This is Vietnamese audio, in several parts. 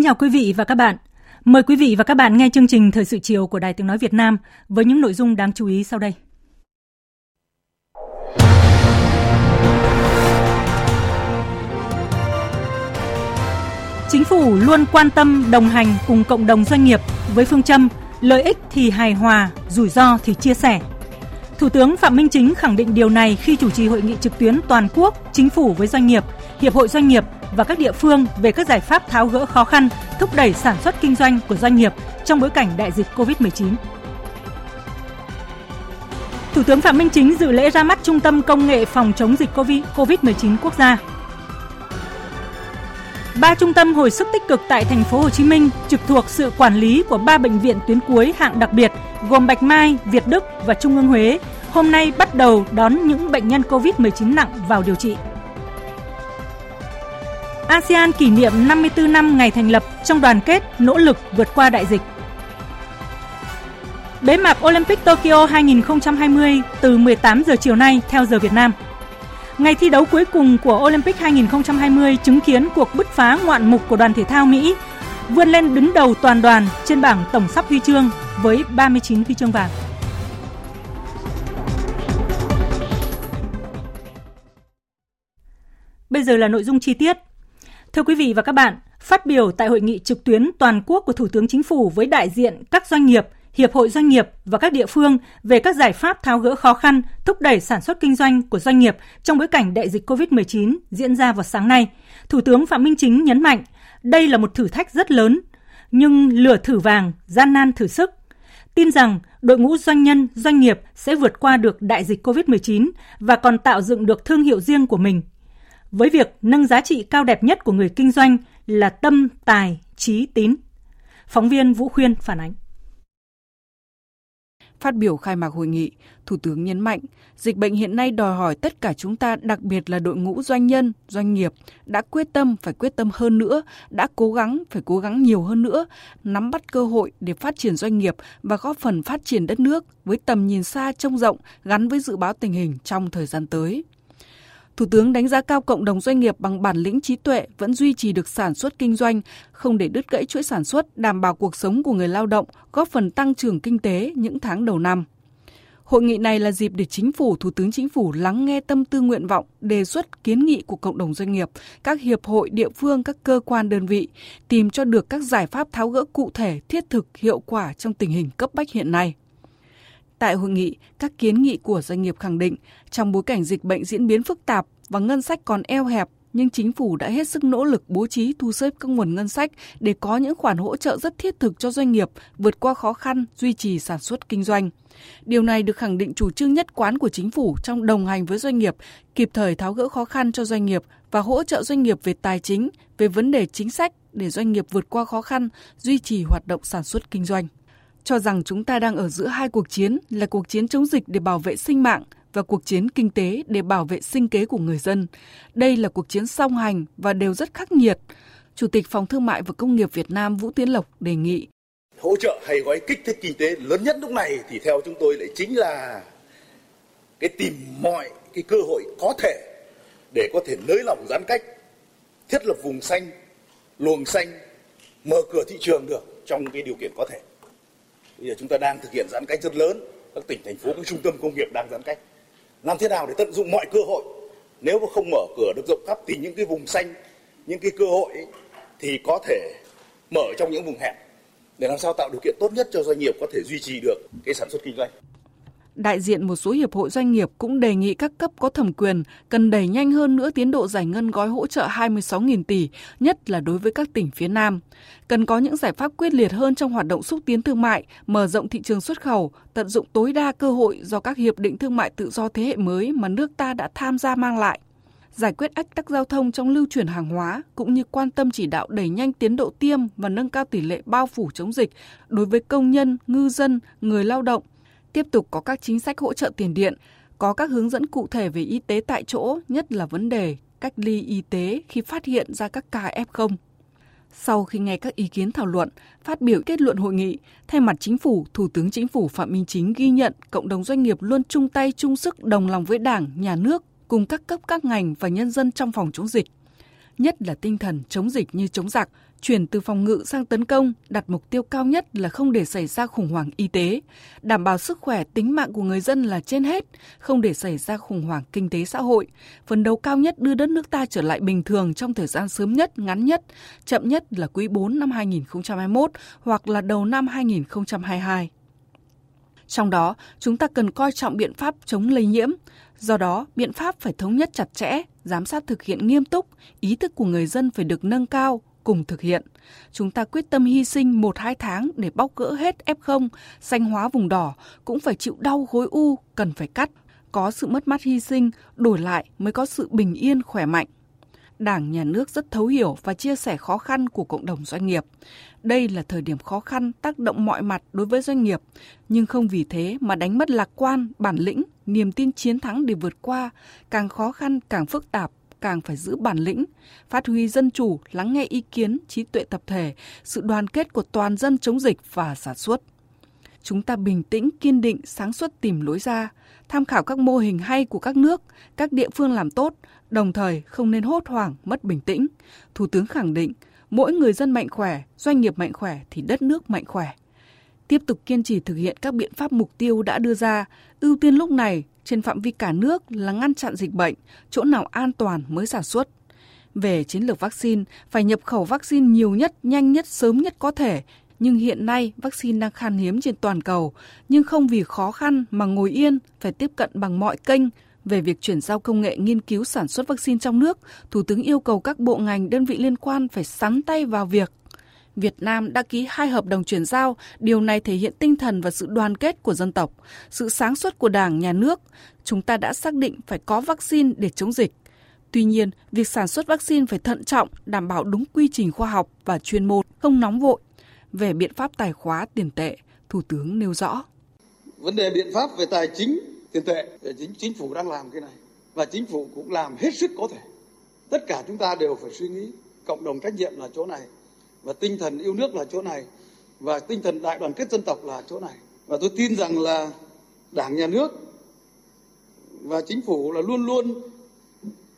Kính chào quý vị và các bạn. Mời quý vị và các bạn nghe chương trình Thời sự chiều của Đài Tiếng Nói Việt Nam với những nội dung đáng chú ý sau đây. Chính phủ luôn quan tâm đồng hành cùng cộng đồng doanh nghiệp với phương châm lợi ích thì hài hòa, rủi ro thì chia sẻ. Thủ tướng Phạm Minh Chính khẳng định điều này khi chủ trì hội nghị trực tuyến toàn quốc chính phủ với doanh nghiệp, hiệp hội doanh nghiệp và các địa phương về các giải pháp tháo gỡ khó khăn, thúc đẩy sản xuất kinh doanh của doanh nghiệp trong bối cảnh đại dịch COVID-19. Thủ tướng Phạm Minh Chính dự lễ ra mắt Trung tâm Công nghệ phòng chống dịch COVID-19 quốc gia. Ba trung tâm hồi sức tích cực tại thành phố Hồ Chí Minh trực thuộc sự quản lý của ba bệnh viện tuyến cuối hạng đặc biệt gồm Bạch Mai, Việt Đức và Trung ương Huế hôm nay bắt đầu đón những bệnh nhân COVID-19 nặng vào điều trị. ASEAN kỷ niệm 54 năm ngày thành lập trong đoàn kết nỗ lực vượt qua đại dịch. Bế mạc Olympic Tokyo 2020 từ 18 giờ chiều nay theo giờ Việt Nam. Ngày thi đấu cuối cùng của Olympic 2020 chứng kiến cuộc bứt phá ngoạn mục của đoàn thể thao Mỹ, vươn lên đứng đầu toàn đoàn trên bảng tổng sắp huy chương với 39 huy chương vàng. Bây giờ là nội dung chi tiết. Thưa quý vị và các bạn, phát biểu tại hội nghị trực tuyến toàn quốc của Thủ tướng Chính phủ với đại diện các doanh nghiệp, hiệp hội doanh nghiệp và các địa phương về các giải pháp tháo gỡ khó khăn, thúc đẩy sản xuất kinh doanh của doanh nghiệp trong bối cảnh đại dịch COVID-19 diễn ra vào sáng nay, Thủ tướng Phạm Minh Chính nhấn mạnh, đây là một thử thách rất lớn, nhưng lửa thử vàng, gian nan thử sức. Tin rằng đội ngũ doanh nhân, doanh nghiệp sẽ vượt qua được đại dịch COVID-19 và còn tạo dựng được thương hiệu riêng của mình với việc nâng giá trị cao đẹp nhất của người kinh doanh là tâm, tài, trí, tín. Phóng viên Vũ Khuyên phản ánh. Phát biểu khai mạc hội nghị, Thủ tướng nhấn mạnh, dịch bệnh hiện nay đòi hỏi tất cả chúng ta, đặc biệt là đội ngũ doanh nhân, doanh nghiệp, đã quyết tâm phải quyết tâm hơn nữa, đã cố gắng phải cố gắng nhiều hơn nữa, nắm bắt cơ hội để phát triển doanh nghiệp và góp phần phát triển đất nước với tầm nhìn xa trông rộng gắn với dự báo tình hình trong thời gian tới. Thủ tướng đánh giá cao cộng đồng doanh nghiệp bằng bản lĩnh trí tuệ vẫn duy trì được sản xuất kinh doanh, không để đứt gãy chuỗi sản xuất, đảm bảo cuộc sống của người lao động, góp phần tăng trưởng kinh tế những tháng đầu năm. Hội nghị này là dịp để chính phủ, thủ tướng chính phủ lắng nghe tâm tư nguyện vọng, đề xuất kiến nghị của cộng đồng doanh nghiệp, các hiệp hội, địa phương, các cơ quan đơn vị, tìm cho được các giải pháp tháo gỡ cụ thể, thiết thực, hiệu quả trong tình hình cấp bách hiện nay. Tại hội nghị, các kiến nghị của doanh nghiệp khẳng định, trong bối cảnh dịch bệnh diễn biến phức tạp và ngân sách còn eo hẹp, nhưng chính phủ đã hết sức nỗ lực bố trí thu xếp các nguồn ngân sách để có những khoản hỗ trợ rất thiết thực cho doanh nghiệp vượt qua khó khăn, duy trì sản xuất kinh doanh. Điều này được khẳng định chủ trương nhất quán của chính phủ trong đồng hành với doanh nghiệp, kịp thời tháo gỡ khó khăn cho doanh nghiệp và hỗ trợ doanh nghiệp về tài chính, về vấn đề chính sách để doanh nghiệp vượt qua khó khăn, duy trì hoạt động sản xuất kinh doanh cho rằng chúng ta đang ở giữa hai cuộc chiến là cuộc chiến chống dịch để bảo vệ sinh mạng và cuộc chiến kinh tế để bảo vệ sinh kế của người dân. Đây là cuộc chiến song hành và đều rất khắc nghiệt. Chủ tịch Phòng Thương mại và Công nghiệp Việt Nam Vũ Tiến Lộc đề nghị hỗ trợ hay gói kích thích kinh tế lớn nhất lúc này thì theo chúng tôi lại chính là cái tìm mọi cái cơ hội có thể để có thể nới lỏng giãn cách, thiết lập vùng xanh, luồng xanh, mở cửa thị trường được trong cái điều kiện có thể. Bây giờ chúng ta đang thực hiện giãn cách rất lớn, các tỉnh thành phố các trung tâm công nghiệp đang giãn cách. Làm thế nào để tận dụng mọi cơ hội? Nếu mà không mở cửa được rộng khắp thì những cái vùng xanh, những cái cơ hội ấy, thì có thể mở trong những vùng hẹp để làm sao tạo điều kiện tốt nhất cho doanh nghiệp có thể duy trì được cái sản xuất kinh doanh. Đại diện một số hiệp hội doanh nghiệp cũng đề nghị các cấp có thẩm quyền cần đẩy nhanh hơn nữa tiến độ giải ngân gói hỗ trợ 26.000 tỷ, nhất là đối với các tỉnh phía Nam. Cần có những giải pháp quyết liệt hơn trong hoạt động xúc tiến thương mại, mở rộng thị trường xuất khẩu, tận dụng tối đa cơ hội do các hiệp định thương mại tự do thế hệ mới mà nước ta đã tham gia mang lại giải quyết ách tắc giao thông trong lưu chuyển hàng hóa cũng như quan tâm chỉ đạo đẩy nhanh tiến độ tiêm và nâng cao tỷ lệ bao phủ chống dịch đối với công nhân, ngư dân, người lao động. Tiếp tục có các chính sách hỗ trợ tiền điện, có các hướng dẫn cụ thể về y tế tại chỗ, nhất là vấn đề cách ly y tế khi phát hiện ra các ca F0. Sau khi nghe các ý kiến thảo luận, phát biểu kết luận hội nghị, thay mặt chính phủ, Thủ tướng Chính phủ Phạm Minh Chính ghi nhận cộng đồng doanh nghiệp luôn chung tay chung sức đồng lòng với Đảng, Nhà nước cùng các cấp các ngành và nhân dân trong phòng chống dịch. Nhất là tinh thần chống dịch như chống giặc, chuyển từ phòng ngự sang tấn công, đặt mục tiêu cao nhất là không để xảy ra khủng hoảng y tế, đảm bảo sức khỏe tính mạng của người dân là trên hết, không để xảy ra khủng hoảng kinh tế xã hội, phấn đấu cao nhất đưa đất nước ta trở lại bình thường trong thời gian sớm nhất, ngắn nhất, chậm nhất là quý 4 năm 2021 hoặc là đầu năm 2022. Trong đó, chúng ta cần coi trọng biện pháp chống lây nhiễm, Do đó, biện pháp phải thống nhất chặt chẽ, giám sát thực hiện nghiêm túc, ý thức của người dân phải được nâng cao, cùng thực hiện. Chúng ta quyết tâm hy sinh 1-2 tháng để bóc gỡ hết F0, xanh hóa vùng đỏ, cũng phải chịu đau khối u, cần phải cắt. Có sự mất mát hy sinh, đổi lại mới có sự bình yên khỏe mạnh. Đảng, Nhà nước rất thấu hiểu và chia sẻ khó khăn của cộng đồng doanh nghiệp. Đây là thời điểm khó khăn tác động mọi mặt đối với doanh nghiệp, nhưng không vì thế mà đánh mất lạc quan, bản lĩnh, niềm tin chiến thắng để vượt qua, càng khó khăn càng phức tạp, càng phải giữ bản lĩnh, phát huy dân chủ, lắng nghe ý kiến, trí tuệ tập thể, sự đoàn kết của toàn dân chống dịch và sản xuất. Chúng ta bình tĩnh, kiên định, sáng suốt tìm lối ra, tham khảo các mô hình hay của các nước, các địa phương làm tốt, đồng thời không nên hốt hoảng, mất bình tĩnh. Thủ tướng khẳng định, mỗi người dân mạnh khỏe, doanh nghiệp mạnh khỏe thì đất nước mạnh khỏe. Tiếp tục kiên trì thực hiện các biện pháp mục tiêu đã đưa ra, ưu tiên lúc này trên phạm vi cả nước là ngăn chặn dịch bệnh, chỗ nào an toàn mới sản xuất. Về chiến lược vaccine, phải nhập khẩu vaccine nhiều nhất, nhanh nhất, sớm nhất có thể, nhưng hiện nay vaccine đang khan hiếm trên toàn cầu, nhưng không vì khó khăn mà ngồi yên, phải tiếp cận bằng mọi kênh, về việc chuyển giao công nghệ nghiên cứu sản xuất vaccine trong nước, Thủ tướng yêu cầu các bộ ngành đơn vị liên quan phải sắn tay vào việc. Việt Nam đã ký hai hợp đồng chuyển giao, điều này thể hiện tinh thần và sự đoàn kết của dân tộc, sự sáng suốt của Đảng, Nhà nước. Chúng ta đã xác định phải có vaccine để chống dịch. Tuy nhiên, việc sản xuất vaccine phải thận trọng, đảm bảo đúng quy trình khoa học và chuyên môn, không nóng vội. Về biện pháp tài khóa tiền tệ, Thủ tướng nêu rõ. Vấn đề biện pháp về tài chính tiền tệ chính chính phủ đang làm cái này và chính phủ cũng làm hết sức có thể tất cả chúng ta đều phải suy nghĩ cộng đồng trách nhiệm là chỗ này và tinh thần yêu nước là chỗ này. Và tinh thần đại đoàn kết dân tộc là chỗ này. Và tôi tin rằng là đảng nhà nước và chính phủ là luôn luôn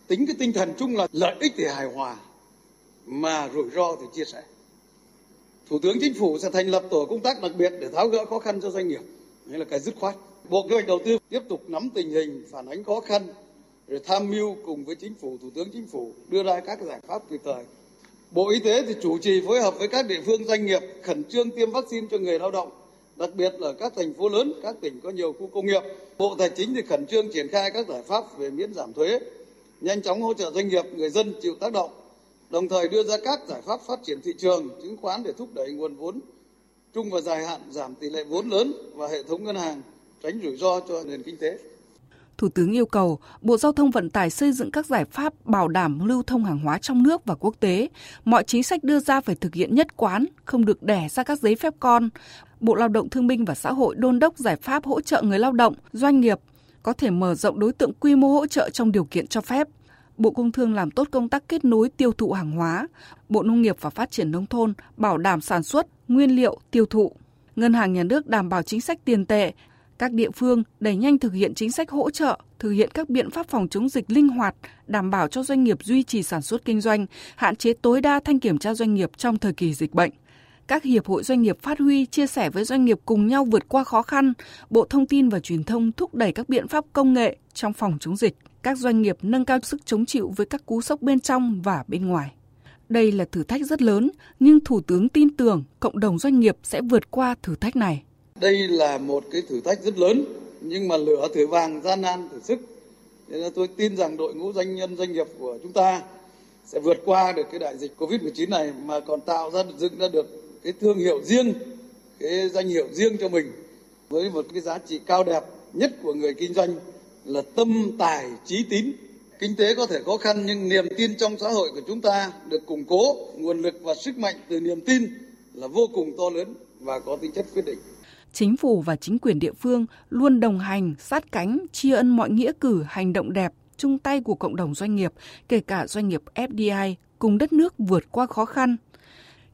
tính cái tinh thần chung là lợi ích thì hài hòa mà rủi ro thì chia sẻ. Thủ tướng chính phủ sẽ thành lập tổ công tác đặc biệt để tháo gỡ khó khăn cho doanh nghiệp. Đấy là cái dứt khoát. Bộ Kế hoạch Đầu tư tiếp tục nắm tình hình, phản ánh khó khăn, rồi tham mưu cùng với chính phủ, thủ tướng chính phủ đưa ra các giải pháp kịp thời. Bộ Y tế thì chủ trì phối hợp với các địa phương doanh nghiệp khẩn trương tiêm vaccine cho người lao động, đặc biệt là các thành phố lớn, các tỉnh có nhiều khu công nghiệp. Bộ Tài chính thì khẩn trương triển khai các giải pháp về miễn giảm thuế, nhanh chóng hỗ trợ doanh nghiệp, người dân chịu tác động, đồng thời đưa ra các giải pháp phát triển thị trường, chứng khoán để thúc đẩy nguồn vốn trung và dài hạn giảm tỷ lệ vốn lớn và hệ thống ngân hàng tránh rủi ro cho nền kinh tế. Thủ tướng yêu cầu Bộ Giao thông Vận tải xây dựng các giải pháp bảo đảm lưu thông hàng hóa trong nước và quốc tế. Mọi chính sách đưa ra phải thực hiện nhất quán, không được đẻ ra các giấy phép con. Bộ Lao động Thương binh và Xã hội đôn đốc giải pháp hỗ trợ người lao động, doanh nghiệp, có thể mở rộng đối tượng quy mô hỗ trợ trong điều kiện cho phép. Bộ Công Thương làm tốt công tác kết nối tiêu thụ hàng hóa. Bộ Nông nghiệp và Phát triển Nông thôn bảo đảm sản xuất, nguyên liệu, tiêu thụ. Ngân hàng Nhà nước đảm bảo chính sách tiền tệ, các địa phương đẩy nhanh thực hiện chính sách hỗ trợ, thực hiện các biện pháp phòng chống dịch linh hoạt, đảm bảo cho doanh nghiệp duy trì sản xuất kinh doanh, hạn chế tối đa thanh kiểm tra doanh nghiệp trong thời kỳ dịch bệnh. Các hiệp hội doanh nghiệp phát huy, chia sẻ với doanh nghiệp cùng nhau vượt qua khó khăn. Bộ Thông tin và Truyền thông thúc đẩy các biện pháp công nghệ trong phòng chống dịch. Các doanh nghiệp nâng cao sức chống chịu với các cú sốc bên trong và bên ngoài. Đây là thử thách rất lớn, nhưng Thủ tướng tin tưởng cộng đồng doanh nghiệp sẽ vượt qua thử thách này. Đây là một cái thử thách rất lớn nhưng mà lửa thử vàng gian nan thử sức nên tôi tin rằng đội ngũ doanh nhân doanh nghiệp của chúng ta sẽ vượt qua được cái đại dịch Covid-19 này mà còn tạo ra dựng ra được cái thương hiệu riêng, cái danh hiệu riêng cho mình với một cái giá trị cao đẹp nhất của người kinh doanh là tâm tài trí tín. Kinh tế có thể khó khăn nhưng niềm tin trong xã hội của chúng ta được củng cố, nguồn lực và sức mạnh từ niềm tin là vô cùng to lớn và có tính chất quyết định chính phủ và chính quyền địa phương luôn đồng hành, sát cánh, tri ân mọi nghĩa cử, hành động đẹp, chung tay của cộng đồng doanh nghiệp, kể cả doanh nghiệp FDI, cùng đất nước vượt qua khó khăn.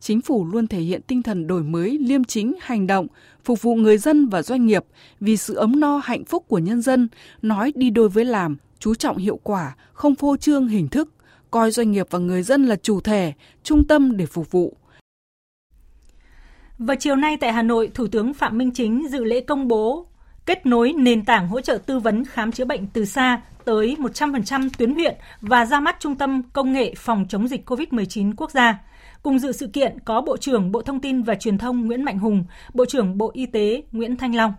Chính phủ luôn thể hiện tinh thần đổi mới, liêm chính, hành động, phục vụ người dân và doanh nghiệp vì sự ấm no hạnh phúc của nhân dân, nói đi đôi với làm, chú trọng hiệu quả, không phô trương hình thức, coi doanh nghiệp và người dân là chủ thể, trung tâm để phục vụ – vào chiều nay tại Hà Nội, Thủ tướng Phạm Minh Chính dự lễ công bố kết nối nền tảng hỗ trợ tư vấn khám chữa bệnh từ xa tới 100% tuyến huyện và ra mắt Trung tâm Công nghệ phòng chống dịch COVID-19 quốc gia. Cùng dự sự kiện có Bộ trưởng Bộ Thông tin và Truyền thông Nguyễn Mạnh Hùng, Bộ trưởng Bộ Y tế Nguyễn Thanh Long.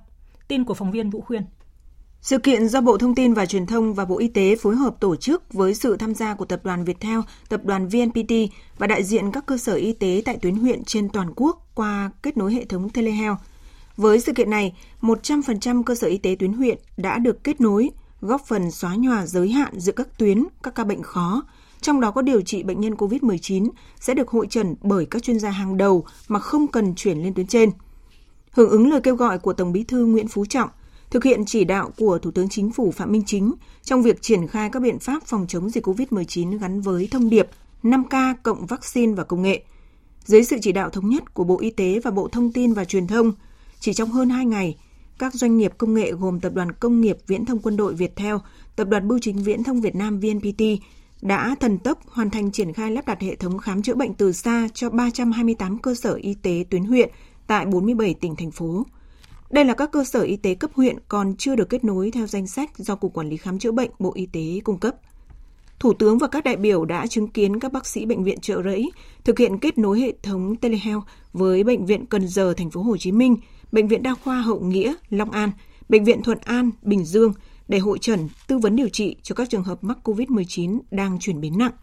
Tin của phóng viên Vũ Khuyên. Sự kiện do Bộ Thông tin và Truyền thông và Bộ Y tế phối hợp tổ chức với sự tham gia của Tập đoàn Viettel, Tập đoàn VNPT và đại diện các cơ sở y tế tại tuyến huyện trên toàn quốc qua kết nối hệ thống telehealth. Với sự kiện này, 100% cơ sở y tế tuyến huyện đã được kết nối, góp phần xóa nhòa giới hạn giữa các tuyến, các ca bệnh khó, trong đó có điều trị bệnh nhân COVID-19 sẽ được hội trần bởi các chuyên gia hàng đầu mà không cần chuyển lên tuyến trên. Hưởng ứng lời kêu gọi của Tổng Bí thư Nguyễn Phú Trọng, thực hiện chỉ đạo của Thủ tướng Chính phủ Phạm Minh Chính trong việc triển khai các biện pháp phòng chống dịch COVID-19 gắn với thông điệp 5K cộng vaccine và công nghệ. Dưới sự chỉ đạo thống nhất của Bộ Y tế và Bộ Thông tin và Truyền thông, chỉ trong hơn 2 ngày, các doanh nghiệp công nghệ gồm Tập đoàn Công nghiệp Viễn thông Quân đội Viettel, Tập đoàn Bưu chính Viễn thông Việt Nam VNPT đã thần tốc hoàn thành triển khai lắp đặt hệ thống khám chữa bệnh từ xa cho 328 cơ sở y tế tuyến huyện tại 47 tỉnh thành phố. Đây là các cơ sở y tế cấp huyện còn chưa được kết nối theo danh sách do Cục Quản lý Khám chữa bệnh Bộ Y tế cung cấp. Thủ tướng và các đại biểu đã chứng kiến các bác sĩ bệnh viện trợ rẫy thực hiện kết nối hệ thống telehealth với bệnh viện Cần Giờ thành phố Hồ Chí Minh, bệnh viện đa khoa Hậu Nghĩa, Long An, bệnh viện Thuận An, Bình Dương để hội trần, tư vấn điều trị cho các trường hợp mắc COVID-19 đang chuyển biến nặng.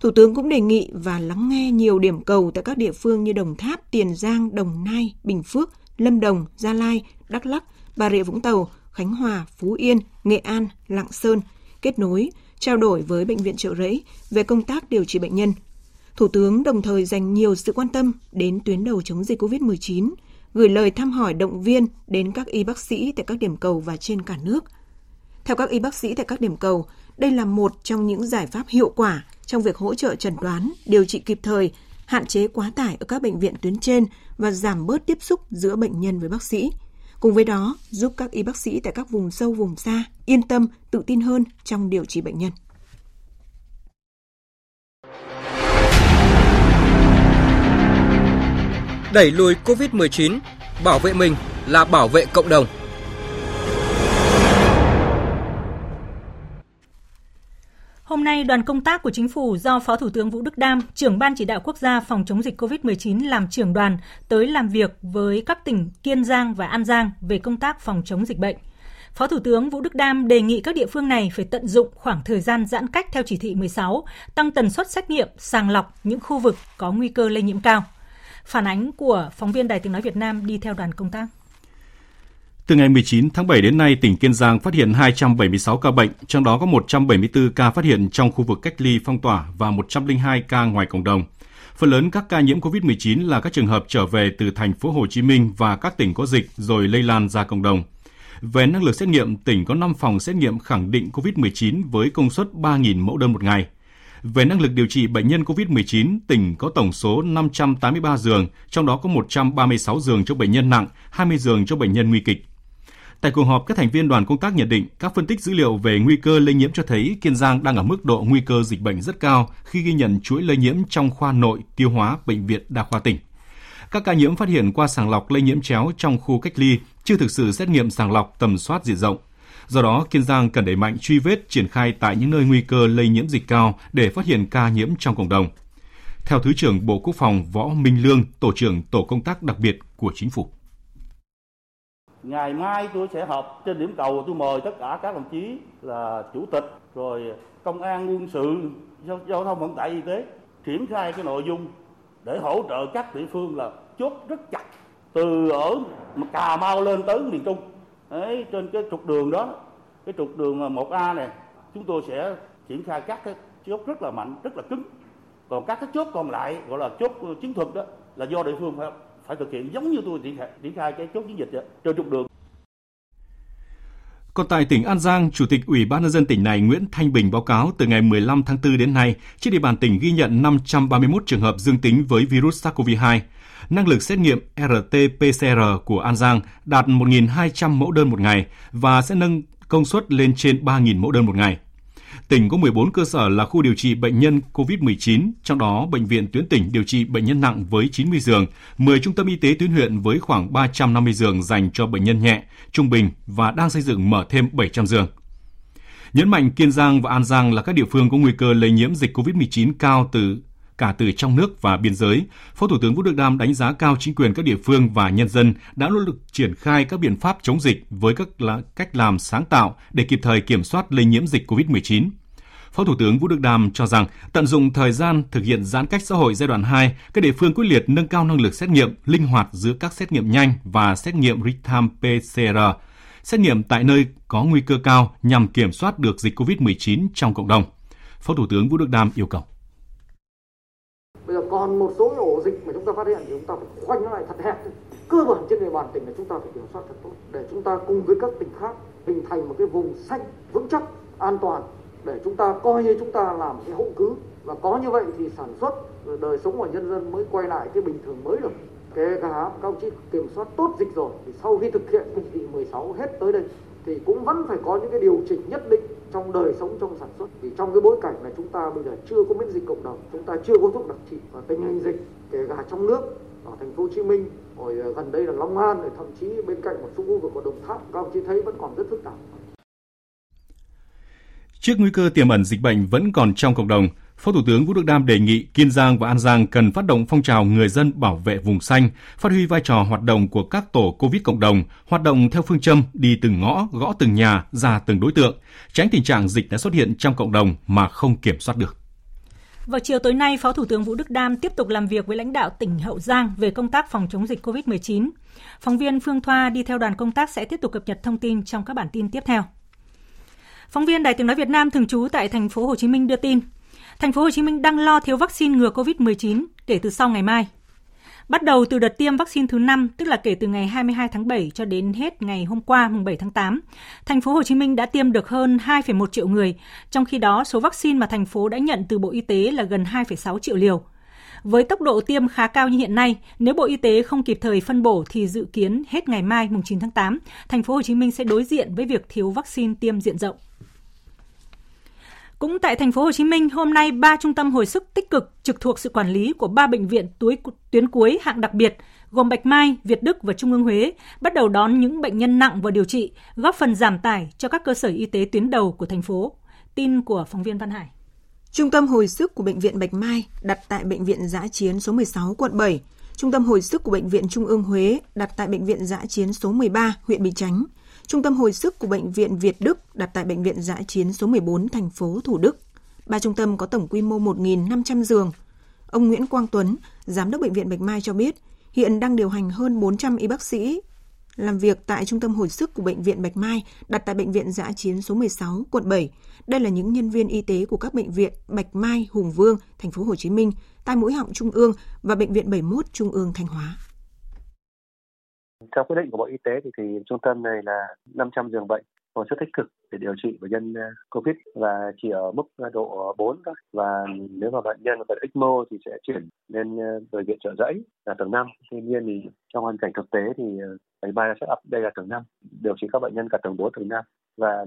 Thủ tướng cũng đề nghị và lắng nghe nhiều điểm cầu tại các địa phương như Đồng Tháp, Tiền Giang, Đồng Nai, Bình Phước, Lâm Đồng, Gia Lai, Đắk Lắk, Bà Rịa Vũng Tàu, Khánh Hòa, Phú Yên, Nghệ An, Lạng Sơn kết nối, trao đổi với bệnh viện Trợ Rẫy về công tác điều trị bệnh nhân. Thủ tướng đồng thời dành nhiều sự quan tâm đến tuyến đầu chống dịch COVID-19, gửi lời thăm hỏi động viên đến các y bác sĩ tại các điểm cầu và trên cả nước. Theo các y bác sĩ tại các điểm cầu, đây là một trong những giải pháp hiệu quả trong việc hỗ trợ chẩn đoán, điều trị kịp thời hạn chế quá tải ở các bệnh viện tuyến trên và giảm bớt tiếp xúc giữa bệnh nhân với bác sĩ. Cùng với đó, giúp các y bác sĩ tại các vùng sâu vùng xa yên tâm, tự tin hơn trong điều trị bệnh nhân. Đẩy lùi COVID-19, bảo vệ mình là bảo vệ cộng đồng. Hôm nay, đoàn công tác của chính phủ do Phó Thủ tướng Vũ Đức Đam, trưởng Ban chỉ đạo quốc gia phòng chống dịch COVID-19 làm trưởng đoàn tới làm việc với các tỉnh Kiên Giang và An Giang về công tác phòng chống dịch bệnh. Phó Thủ tướng Vũ Đức Đam đề nghị các địa phương này phải tận dụng khoảng thời gian giãn cách theo chỉ thị 16, tăng tần suất xét nghiệm, sàng lọc những khu vực có nguy cơ lây nhiễm cao. Phản ánh của phóng viên Đài Tiếng Nói Việt Nam đi theo đoàn công tác. Từ ngày 19 tháng 7 đến nay, tỉnh Kiên Giang phát hiện 276 ca bệnh, trong đó có 174 ca phát hiện trong khu vực cách ly phong tỏa và 102 ca ngoài cộng đồng. Phần lớn các ca nhiễm COVID-19 là các trường hợp trở về từ thành phố Hồ Chí Minh và các tỉnh có dịch rồi lây lan ra cộng đồng. Về năng lực xét nghiệm, tỉnh có 5 phòng xét nghiệm khẳng định COVID-19 với công suất 3.000 mẫu đơn một ngày. Về năng lực điều trị bệnh nhân COVID-19, tỉnh có tổng số 583 giường, trong đó có 136 giường cho bệnh nhân nặng, 20 giường cho bệnh nhân nguy kịch. Tại cuộc họp, các thành viên đoàn công tác nhận định các phân tích dữ liệu về nguy cơ lây nhiễm cho thấy Kiên Giang đang ở mức độ nguy cơ dịch bệnh rất cao khi ghi nhận chuỗi lây nhiễm trong khoa nội tiêu hóa bệnh viện đa khoa tỉnh. Các ca nhiễm phát hiện qua sàng lọc lây nhiễm chéo trong khu cách ly chưa thực sự xét nghiệm sàng lọc tầm soát diện rộng. Do đó, Kiên Giang cần đẩy mạnh truy vết triển khai tại những nơi nguy cơ lây nhiễm dịch cao để phát hiện ca nhiễm trong cộng đồng. Theo Thứ trưởng Bộ Quốc phòng Võ Minh Lương, Tổ trưởng Tổ công tác đặc biệt của Chính phủ ngày mai tôi sẽ họp trên điểm cầu tôi mời tất cả các đồng chí là chủ tịch rồi công an quân sự giao, giao thông vận tải y tế triển khai cái nội dung để hỗ trợ các địa phương là chốt rất chặt từ ở Cà Mau lên tới miền Trung. Đấy, trên cái trục đường đó cái trục đường 1A này chúng tôi sẽ triển khai các cái chốt rất là mạnh rất là cứng. Còn các cái chốt còn lại gọi là chốt chiến thuật đó là do địa phương phải phải thực hiện giống như tôi triển khai, triển khai cái chốt chiến dịch đó, trên trục đường còn tại tỉnh An Giang, Chủ tịch Ủy ban nhân dân tỉnh này Nguyễn Thanh Bình báo cáo từ ngày 15 tháng 4 đến nay, trên địa bàn tỉnh ghi nhận 531 trường hợp dương tính với virus SARS-CoV-2. Năng lực xét nghiệm RT-PCR của An Giang đạt 1.200 mẫu đơn một ngày và sẽ nâng công suất lên trên 3.000 mẫu đơn một ngày. Tỉnh có 14 cơ sở là khu điều trị bệnh nhân COVID-19, trong đó bệnh viện tuyến tỉnh điều trị bệnh nhân nặng với 90 giường, 10 trung tâm y tế tuyến huyện với khoảng 350 giường dành cho bệnh nhân nhẹ, trung bình và đang xây dựng mở thêm 700 giường. Nhấn mạnh Kiên Giang và An Giang là các địa phương có nguy cơ lây nhiễm dịch COVID-19 cao từ cả từ trong nước và biên giới. Phó Thủ tướng Vũ Đức Đam đánh giá cao chính quyền các địa phương và nhân dân đã nỗ lực triển khai các biện pháp chống dịch với các cách làm sáng tạo để kịp thời kiểm soát lây nhiễm dịch COVID-19. Phó Thủ tướng Vũ Đức Đam cho rằng tận dụng thời gian thực hiện giãn cách xã hội giai đoạn 2, các địa phương quyết liệt nâng cao năng lực xét nghiệm, linh hoạt giữa các xét nghiệm nhanh và xét nghiệm real-time PCR, xét nghiệm tại nơi có nguy cơ cao nhằm kiểm soát được dịch COVID-19 trong cộng đồng. Phó Thủ tướng Vũ Đức Đam yêu cầu. Còn một số ổ dịch mà chúng ta phát hiện thì chúng ta phải khoanh nó lại thật hẹp. Cơ bản trên địa bàn tỉnh là chúng ta phải kiểm soát thật tốt để chúng ta cùng với các tỉnh khác hình thành một cái vùng xanh vững chắc, an toàn để chúng ta coi như chúng ta làm cái hậu cứ và có như vậy thì sản xuất đời sống của nhân dân mới quay lại cái bình thường mới được kể cả các ông chí kiểm soát tốt dịch rồi thì sau khi thực hiện chỉ thị 16 hết tới đây thì cũng vẫn phải có những cái điều chỉnh nhất định trong đời sống trong sản xuất. Vì trong cái bối cảnh là chúng ta bây giờ chưa có miễn dịch cộng đồng chúng ta chưa có thuốc đặc trị và tình hình dịch kể cả trong nước ở thành phố Hồ Chí Minh rồi ờ, gần đây là Long An rồi thậm chí bên cạnh một số khu vực của Đồng Tháp các ông chí thấy vẫn còn rất phức tạp. Trước nguy cơ tiềm ẩn dịch bệnh vẫn còn trong cộng đồng, Phó Thủ tướng Vũ Đức Đam đề nghị Kiên Giang và An Giang cần phát động phong trào người dân bảo vệ vùng xanh, phát huy vai trò hoạt động của các tổ COVID cộng đồng, hoạt động theo phương châm đi từng ngõ, gõ từng nhà, ra từng đối tượng, tránh tình trạng dịch đã xuất hiện trong cộng đồng mà không kiểm soát được. Vào chiều tối nay, Phó Thủ tướng Vũ Đức Đam tiếp tục làm việc với lãnh đạo tỉnh Hậu Giang về công tác phòng chống dịch COVID-19. Phóng viên Phương Thoa đi theo đoàn công tác sẽ tiếp tục cập nhật thông tin trong các bản tin tiếp theo. Phóng viên Đài Tiếng nói Việt Nam thường trú tại thành phố Hồ Chí Minh đưa tin, thành phố Hồ Chí Minh đang lo thiếu vaccine ngừa COVID-19 kể từ sau ngày mai. Bắt đầu từ đợt tiêm vaccine thứ 5, tức là kể từ ngày 22 tháng 7 cho đến hết ngày hôm qua mùng 7 tháng 8, thành phố Hồ Chí Minh đã tiêm được hơn 2,1 triệu người, trong khi đó số vaccine mà thành phố đã nhận từ Bộ Y tế là gần 2,6 triệu liều. Với tốc độ tiêm khá cao như hiện nay, nếu Bộ Y tế không kịp thời phân bổ thì dự kiến hết ngày mai mùng 9 tháng 8, thành phố Hồ Chí Minh sẽ đối diện với việc thiếu vaccine tiêm diện rộng. Cũng tại thành phố Hồ Chí Minh, hôm nay ba trung tâm hồi sức tích cực trực thuộc sự quản lý của ba bệnh viện túi tuyến cuối hạng đặc biệt gồm Bạch Mai, Việt Đức và Trung ương Huế bắt đầu đón những bệnh nhân nặng vào điều trị, góp phần giảm tải cho các cơ sở y tế tuyến đầu của thành phố. Tin của phóng viên Văn Hải. Trung tâm hồi sức của bệnh viện Bạch Mai đặt tại bệnh viện Giã chiến số 16 quận 7. Trung tâm hồi sức của bệnh viện Trung ương Huế đặt tại bệnh viện Giã chiến số 13 huyện Bình Chánh. Trung tâm hồi sức của Bệnh viện Việt Đức đặt tại Bệnh viện Giã chiến số 14 thành phố Thủ Đức. Ba trung tâm có tổng quy mô 1.500 giường. Ông Nguyễn Quang Tuấn, Giám đốc Bệnh viện Bạch Mai cho biết, hiện đang điều hành hơn 400 y bác sĩ làm việc tại Trung tâm hồi sức của Bệnh viện Bạch Mai đặt tại Bệnh viện Giã chiến số 16, quận 7. Đây là những nhân viên y tế của các bệnh viện Bạch Mai, Hùng Vương, thành phố Hồ Chí Minh, Tai mũi họng Trung ương và Bệnh viện 71 Trung ương Thanh Hóa. Theo quyết định của Bộ Y tế thì, thì trung tâm này là 500 giường bệnh hồi sức tích cực để điều trị bệnh nhân ờ, COVID và chỉ ở mức độ 4 thôi. Và nếu mà bệnh nhân cần ECMO thì sẽ chuyển lên ờ, bệnh viện trợ giấy là tầng 5. Tuy nhiên thì trong hoàn cảnh thực tế thì ờ, thầy Mai sẽ up đây là tầng 5, điều trị các bệnh nhân cả tầng 4, tầng 5 và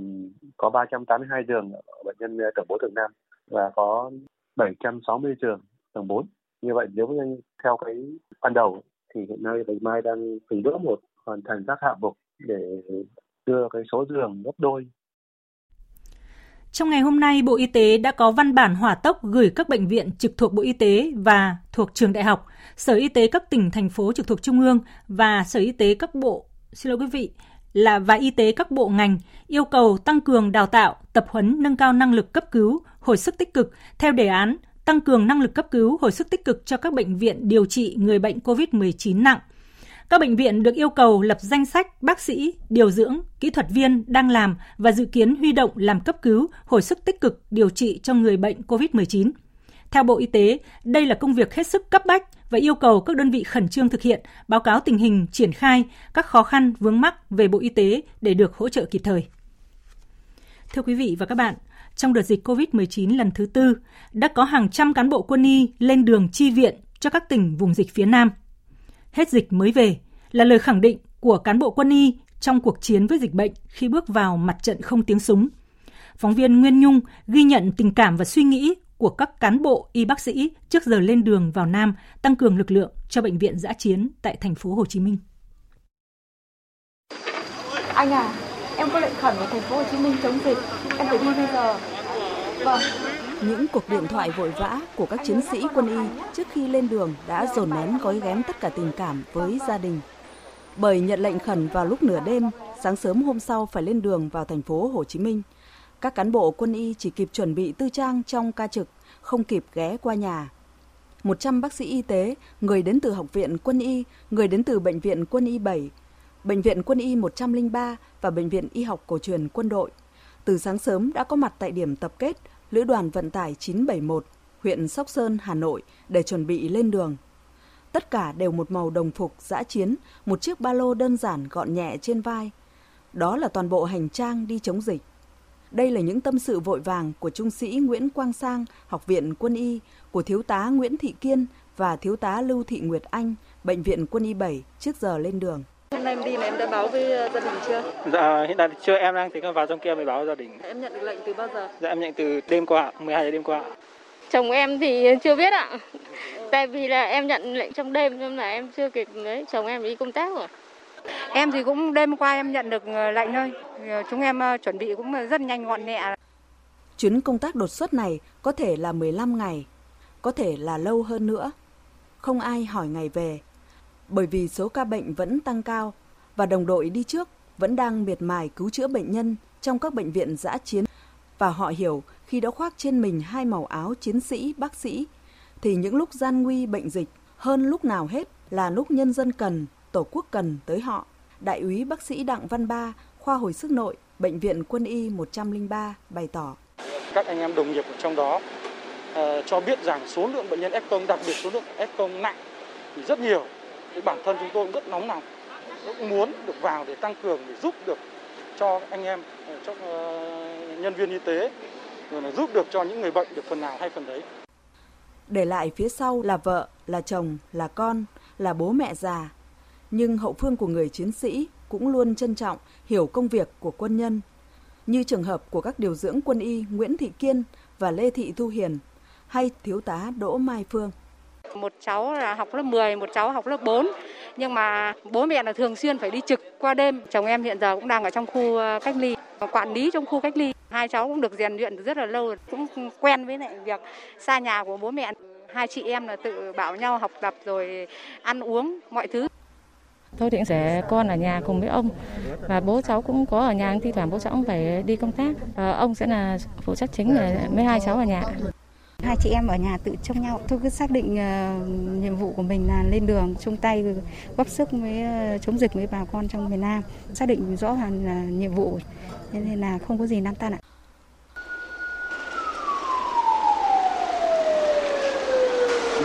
có 382 giường ở bệnh nhân tầng 4, tầng 5 và có 760 giường tầng 4. Như vậy nếu như theo cái ban đầu thì hiện nay Bạch Mai đang từng bước một hoàn thành các hạng mục để đưa cái số giường gấp đôi. Trong ngày hôm nay, Bộ Y tế đã có văn bản hỏa tốc gửi các bệnh viện trực thuộc Bộ Y tế và thuộc trường đại học, Sở Y tế các tỉnh, thành phố trực thuộc Trung ương và Sở Y tế các bộ, xin lỗi quý vị, là và y tế các bộ ngành yêu cầu tăng cường đào tạo, tập huấn nâng cao năng lực cấp cứu, hồi sức tích cực theo đề án tăng cường năng lực cấp cứu, hồi sức tích cực cho các bệnh viện điều trị người bệnh COVID-19 nặng. Các bệnh viện được yêu cầu lập danh sách bác sĩ, điều dưỡng, kỹ thuật viên đang làm và dự kiến huy động làm cấp cứu, hồi sức tích cực điều trị cho người bệnh COVID-19. Theo Bộ Y tế, đây là công việc hết sức cấp bách và yêu cầu các đơn vị khẩn trương thực hiện, báo cáo tình hình triển khai, các khó khăn vướng mắc về Bộ Y tế để được hỗ trợ kịp thời. Thưa quý vị và các bạn, trong đợt dịch COVID-19 lần thứ tư, đã có hàng trăm cán bộ quân y lên đường chi viện cho các tỉnh vùng dịch phía Nam. Hết dịch mới về là lời khẳng định của cán bộ quân y trong cuộc chiến với dịch bệnh khi bước vào mặt trận không tiếng súng. Phóng viên Nguyên Nhung ghi nhận tình cảm và suy nghĩ của các cán bộ y bác sĩ trước giờ lên đường vào Nam tăng cường lực lượng cho bệnh viện giã chiến tại thành phố Hồ Chí Minh. Anh à, em có lệnh khẩn ở thành phố Hồ Chí Minh chống dịch, em phải đi bây giờ. Vâng. Những cuộc điện thoại vội vã của các chiến sĩ quân y trước khi lên đường đã dồn nén gói ghém tất cả tình cảm với gia đình. Bởi nhận lệnh khẩn vào lúc nửa đêm, sáng sớm hôm sau phải lên đường vào thành phố Hồ Chí Minh. Các cán bộ quân y chỉ kịp chuẩn bị tư trang trong ca trực, không kịp ghé qua nhà. 100 bác sĩ y tế, người đến từ Học viện Quân y, người đến từ Bệnh viện Quân y 7, Bệnh viện Quân y 103 và Bệnh viện Y học Cổ truyền Quân đội. Từ sáng sớm đã có mặt tại điểm tập kết Lữ đoàn Vận tải 971, huyện Sóc Sơn, Hà Nội để chuẩn bị lên đường. Tất cả đều một màu đồng phục giã chiến, một chiếc ba lô đơn giản gọn nhẹ trên vai. Đó là toàn bộ hành trang đi chống dịch. Đây là những tâm sự vội vàng của trung sĩ Nguyễn Quang Sang, Học viện Quân y, của thiếu tá Nguyễn Thị Kiên và thiếu tá Lưu Thị Nguyệt Anh, Bệnh viện Quân y 7 trước giờ lên đường. Hôm nay em đi là em đã báo với ờ, gia đình chưa? Dạ hiện tại chưa em đang tính vào trong kia mới báo gia đình. Em nhận được lệnh từ bao giờ? Dạ em nhận từ đêm qua, 12 giờ đêm qua. Chồng em thì chưa biết ạ. Tại vì là em nhận lệnh trong đêm nên là em chưa kịp đấy, chồng em đi công tác rồi. Em thì cũng đêm qua em nhận được ờ, lệnh thôi. Ờ, chúng em chuẩn bị cũng rất nhanh gọn nhẹ. Chuyến công tác đột xuất này có thể là 15 ngày, có thể là lâu hơn nữa. Không ai hỏi ngày về, bởi vì số ca bệnh vẫn tăng cao và đồng đội đi trước vẫn đang miệt mài cứu chữa bệnh nhân trong các bệnh viện giã chiến và họ hiểu khi đã khoác trên mình hai màu áo chiến sĩ, bác sĩ thì những lúc gian nguy bệnh dịch hơn lúc nào hết là lúc nhân dân cần, tổ quốc cần tới họ. Đại úy bác sĩ Đặng Văn Ba, khoa hồi sức nội, bệnh viện Quân y 103 bày tỏ. Các anh em đồng nghiệp ở trong đó uh, cho biết rằng số lượng bệnh nhân F0 đặc biệt số lượng F0 nặng thì rất nhiều thì bản thân chúng tôi cũng rất nóng lòng, cũng muốn được vào để tăng cường, để giúp được cho anh em ờ, cho ờ, nhân viên y tế, rồi là giúp được cho những người bệnh được phần nào hay phần đấy. Để lại phía sau là vợ, là chồng, là con, là bố mẹ già. Nhưng hậu phương của người chiến sĩ cũng luôn trân trọng, hiểu công việc của quân nhân. Như trường hợp của các điều dưỡng quân y Nguyễn Thị Kiên và Lê Thị Thu Hiền, hay thiếu tá Đỗ Mai Phương một cháu là học lớp 10, một cháu học lớp 4. Nhưng mà bố mẹ là thường xuyên phải đi trực qua đêm. Chồng em hiện giờ cũng đang ở trong khu ờ, cách ly, quản lý trong khu cách ly. Hai cháu cũng được rèn luyện rất là lâu, cũng quen với lại việc xa nhà của bố mẹ. Hai chị em là tự bảo nhau học tập rồi ăn uống mọi thứ. Tôi định sẽ con ở nhà cùng với ông và bố cháu cũng có ở nhà, thi thoảng bố cháu cũng phải đi công tác. Ờ, ông sẽ là phụ trách chính là mấy hai cháu ở nhà. Hai chị em ở nhà tự trông nhau. Tôi cứ xác định uh, nhiệm vụ của mình là lên đường chung tay góp sức với uh, chống dịch với bà con trong miền Nam. Xác định rõ ràng là nhiệm vụ nên là không có gì nan tan ạ.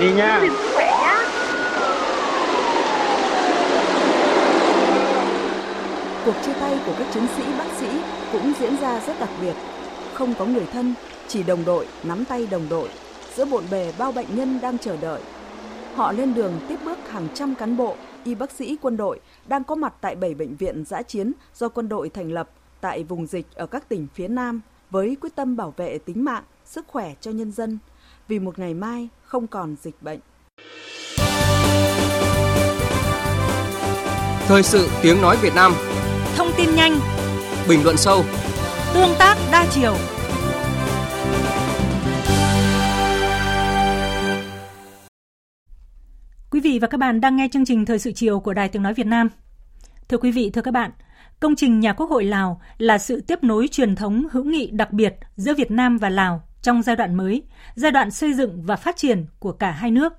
Đi nha. Cuộc chia tay của các chiến sĩ bác sĩ cũng diễn ra rất đặc biệt. Không có người thân, chỉ đồng đội nắm tay đồng đội giữa bộn bề bao bệnh nhân đang chờ đợi. Họ lên đường tiếp bước hàng trăm cán bộ, y bác sĩ quân đội đang có mặt tại 7 bệnh viện giã chiến do quân đội thành lập tại vùng dịch ở các tỉnh phía Nam với quyết tâm bảo vệ tính mạng, sức khỏe cho nhân dân. Vì một ngày mai không còn dịch bệnh. Thời sự tiếng nói Việt Nam. Thông tin nhanh. Bình luận sâu. Tương tác đa chiều Quý vị và các bạn đang nghe chương trình Thời sự chiều của Đài Tiếng Nói Việt Nam. Thưa quý vị, thưa các bạn, Công trình nhà Quốc hội Lào là sự tiếp nối truyền thống hữu nghị đặc biệt giữa Việt Nam và Lào trong giai đoạn mới, giai đoạn xây dựng và phát triển của cả hai nước.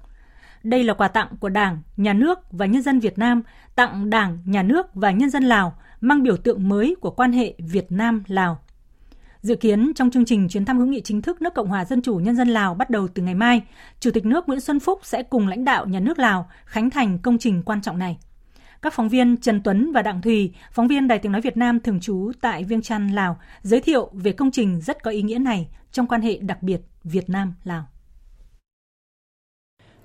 Đây là quà tặng của Đảng, Nhà nước và nhân dân Việt Nam tặng Đảng, Nhà nước và nhân dân Lào mang biểu tượng mới của quan hệ Việt Nam-Lào. Dự kiến trong chương trình chuyến thăm hữu nghị chính thức nước Cộng hòa Dân chủ Nhân dân Lào bắt đầu từ ngày mai, Chủ tịch nước Nguyễn Xuân Phúc sẽ cùng lãnh đạo nhà nước Lào khánh thành công trình quan trọng này. Các phóng viên Trần Tuấn và Đặng Thùy, phóng viên Đài Tiếng Nói Việt Nam thường trú tại Viêng Chăn, Lào, giới thiệu về công trình rất có ý nghĩa này trong quan hệ đặc biệt Việt Nam-Lào.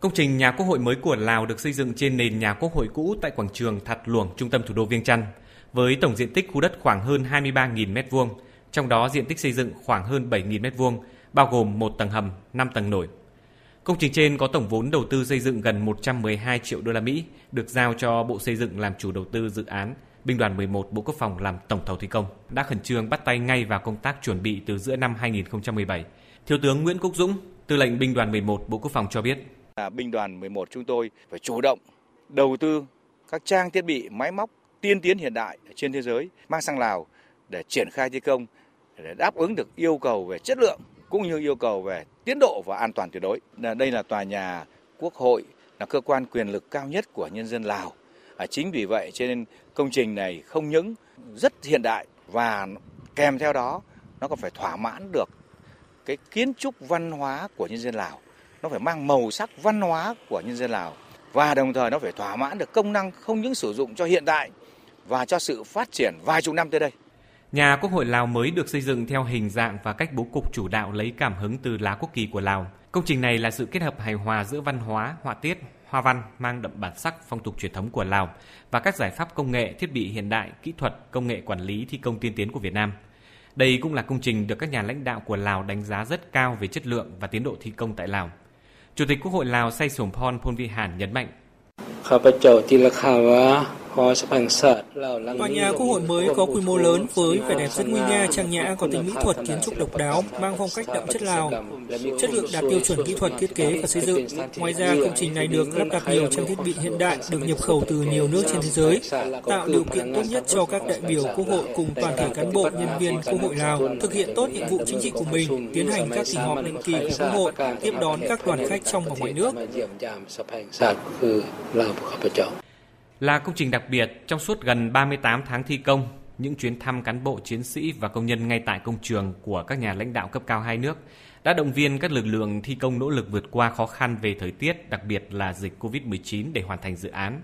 Công trình nhà quốc hội mới của Lào được xây dựng trên nền nhà quốc hội cũ tại quảng trường Thạt Luồng, trung tâm thủ đô Viêng Chăn, với tổng diện tích khu đất khoảng hơn 23.000 m2, trong đó diện tích xây dựng khoảng hơn 7.000 m2, bao gồm một tầng hầm, 5 tầng nổi. Công trình trên có tổng vốn đầu tư xây dựng gần 112 triệu đô la Mỹ, được giao cho Bộ Xây dựng làm chủ đầu tư dự án. Binh đoàn 11 Bộ Quốc phòng làm tổng thầu thi công đã khẩn trương bắt tay ngay vào công tác chuẩn bị từ giữa năm 2017. Thiếu tướng Nguyễn Quốc Dũng, Tư lệnh Binh đoàn 11 Bộ Quốc phòng cho biết. là binh đoàn 11 chúng tôi phải chủ động đầu tư các trang thiết bị máy móc tiên tiến hiện đại trên thế giới mang sang Lào để triển khai thi công để đáp ứng được yêu cầu về chất lượng cũng như yêu cầu về tiến độ và an toàn tuyệt đối. Đây là tòa nhà Quốc hội là cơ quan quyền lực cao nhất của nhân dân Lào. À, chính vì vậy cho nên công trình này không những rất hiện đại và kèm theo đó nó còn phải thỏa mãn được cái kiến trúc văn hóa của nhân dân Lào. Nó phải mang màu sắc văn hóa của nhân dân Lào và đồng thời nó phải thỏa mãn được công năng không những sử dụng cho hiện tại và cho sự phát triển vài chục năm tới đây. Nhà Quốc hội Lào mới được xây dựng theo hình dạng và cách bố cục chủ đạo lấy cảm hứng từ lá quốc kỳ của Lào. Công trình này là sự kết hợp hài hòa giữa văn hóa, họa tiết, hoa văn mang đậm bản sắc phong tục truyền thống của Lào và các giải pháp công nghệ, thiết bị hiện đại, kỹ thuật, công nghệ quản lý thi công tiên tiến của Việt Nam. Đây cũng là công trình được các nhà lãnh đạo của Lào đánh giá rất cao về chất lượng và tiến độ thi công tại Lào. Chủ tịch Quốc hội Lào Say Sổm Phon Phon Vi Hàn nhấn mạnh. Tòa nhà Quốc hội mới có quy mô lớn với vẻ đẹp rất nguy nga, trang nhã, có tính mỹ thuật kiến trúc độc đáo, mang phong cách đậm chất Lào, chất lượng đạt tiêu chuẩn kỹ thuật thiết kế và xây dựng. Ngoài ra, công trình này được lắp đặt nhiều trang thiết bị hiện đại được nhập khẩu từ nhiều nước trên thế giới, tạo điều kiện tốt nhất cho các đại biểu Quốc hội cùng toàn thể cán bộ, nhân viên Quốc hội Lào thực hiện tốt nhiệm vụ chính trị của mình, tiến hành các kỳ họp định kỳ của Quốc hội, tiếp đón các đoàn khách trong và ngoài nước là công trình đặc biệt trong suốt gần 38 tháng thi công, những chuyến thăm cán bộ chiến sĩ và công nhân ngay tại công trường của các nhà lãnh đạo cấp cao hai nước đã động viên các lực lượng thi công nỗ lực vượt qua khó khăn về thời tiết, đặc biệt là dịch COVID-19 để hoàn thành dự án.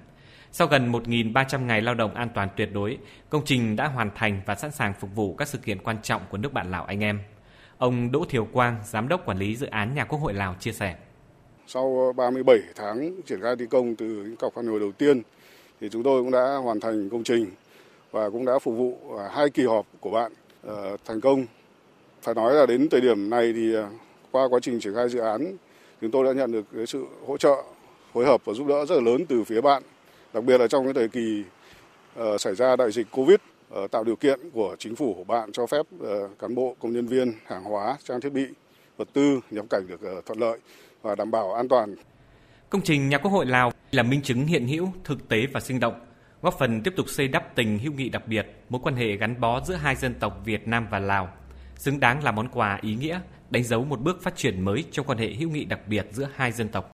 Sau gần 1.300 ngày lao động an toàn tuyệt đối, công trình đã hoàn thành và sẵn sàng phục vụ các sự kiện quan trọng của nước bạn Lào anh em. Ông Đỗ Thiều Quang, Giám đốc Quản lý Dự án Nhà Quốc hội Lào chia sẻ. Sau 37 tháng triển khai thi công từ những cọc phản hồi đầu tiên, thì chúng tôi cũng đã hoàn thành công trình và cũng đã phục vụ à, hai kỳ họp của bạn ờ, thành công. Phải nói là đến thời điểm này thì à, qua quá trình triển khai dự án, chúng tôi đã nhận được cái sự hỗ trợ, phối hợp và giúp đỡ rất là lớn từ phía bạn, đặc biệt là trong cái thời kỳ ờ, xảy ra đại dịch Covid ờ, tạo điều kiện của chính phủ của bạn cho phép cán bộ, công nhân viên, hàng hóa, trang thiết bị, vật tư nhập cảnh được thuận lợi và đảm bảo an toàn Công trình nhà Quốc hội Lào là minh chứng hiện hữu, thực tế và sinh động, góp phần tiếp tục xây đắp tình hữu nghị đặc biệt, mối quan hệ gắn bó giữa hai dân tộc Việt Nam và Lào, xứng đáng là món quà ý nghĩa, đánh dấu một bước phát triển mới trong quan hệ hữu nghị đặc biệt giữa hai dân tộc.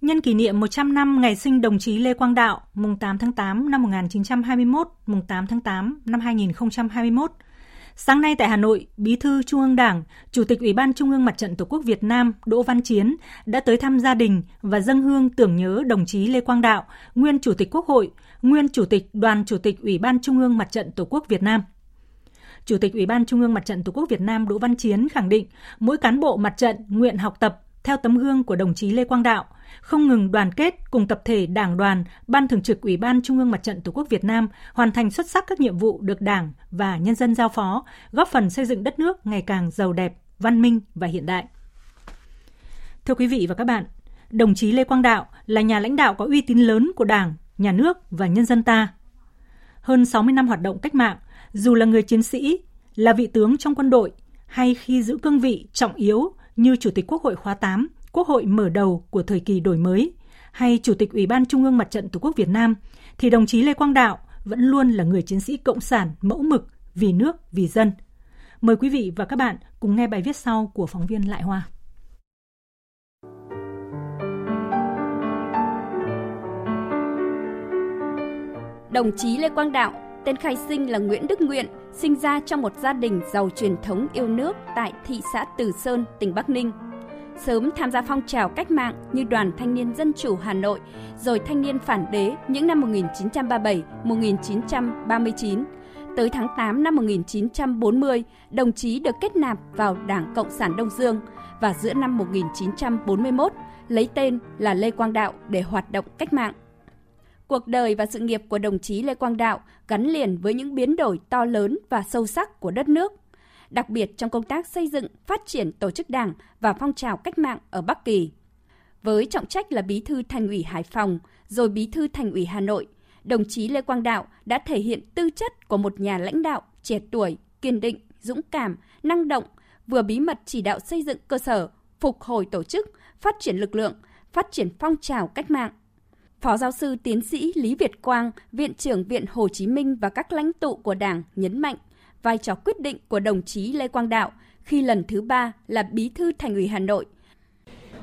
Nhân kỷ niệm 100 năm ngày sinh đồng chí Lê Quang Đạo, mùng 8 tháng 8 năm 1921, mùng 8 tháng 8 năm 2021, Sáng nay tại Hà Nội, Bí thư Trung ương Đảng, Chủ tịch Ủy ban Trung ương Mặt trận Tổ quốc Việt Nam Đỗ Văn Chiến đã tới thăm gia đình và dâng hương tưởng nhớ đồng chí Lê Quang Đạo, nguyên Chủ tịch Quốc hội, nguyên Chủ tịch Đoàn Chủ tịch Ủy ban Trung ương Mặt trận Tổ quốc Việt Nam. Chủ tịch Ủy ban Trung ương Mặt trận Tổ quốc Việt Nam Đỗ Văn Chiến khẳng định mỗi cán bộ mặt trận nguyện học tập theo tấm gương của đồng chí Lê Quang Đạo, không ngừng đoàn kết cùng tập thể Đảng đoàn, Ban Thường trực Ủy ban Trung ương Mặt trận Tổ quốc Việt Nam hoàn thành xuất sắc các nhiệm vụ được Đảng và nhân dân giao phó, góp phần xây dựng đất nước ngày càng giàu đẹp, văn minh và hiện đại. Thưa quý vị và các bạn, đồng chí Lê Quang Đạo là nhà lãnh đạo có uy tín lớn của Đảng, nhà nước và nhân dân ta. Hơn 60 năm hoạt động cách mạng, dù là người chiến sĩ, là vị tướng trong quân đội hay khi giữ cương vị trọng yếu như Chủ tịch Quốc hội khóa 8, Quốc hội mở đầu của thời kỳ đổi mới, hay Chủ tịch Ủy ban Trung ương Mặt trận Tổ quốc Việt Nam, thì đồng chí Lê Quang Đạo vẫn luôn là người chiến sĩ cộng sản mẫu mực vì nước, vì dân. Mời quý vị và các bạn cùng nghe bài viết sau của phóng viên Lại Hoa. Đồng chí Lê Quang Đạo, tên khai sinh là Nguyễn Đức Nguyện, sinh ra trong một gia đình giàu truyền thống yêu nước tại thị xã Từ Sơn, tỉnh Bắc Ninh. Sớm tham gia phong trào cách mạng như Đoàn Thanh niên Dân chủ Hà Nội, rồi Thanh niên phản đế những năm 1937-1939. Tới tháng 8 năm 1940, đồng chí được kết nạp vào Đảng Cộng sản Đông Dương và giữa năm 1941 lấy tên là Lê Quang Đạo để hoạt động cách mạng. Cuộc đời và sự nghiệp của đồng chí Lê Quang Đạo gắn liền với những biến đổi to lớn và sâu sắc của đất nước, đặc biệt trong công tác xây dựng, phát triển tổ chức đảng và phong trào cách mạng ở Bắc Kỳ. Với trọng trách là bí thư thành ủy Hải Phòng, rồi bí thư thành ủy Hà Nội, đồng chí Lê Quang Đạo đã thể hiện tư chất của một nhà lãnh đạo trẻ tuổi, kiên định, dũng cảm, năng động, vừa bí mật chỉ đạo xây dựng cơ sở, phục hồi tổ chức, phát triển lực lượng, phát triển phong trào cách mạng, Phó giáo sư tiến sĩ Lý Việt Quang, Viện trưởng Viện Hồ Chí Minh và các lãnh tụ của Đảng nhấn mạnh vai trò quyết định của đồng chí Lê Quang Đạo khi lần thứ ba là bí thư thành ủy Hà Nội.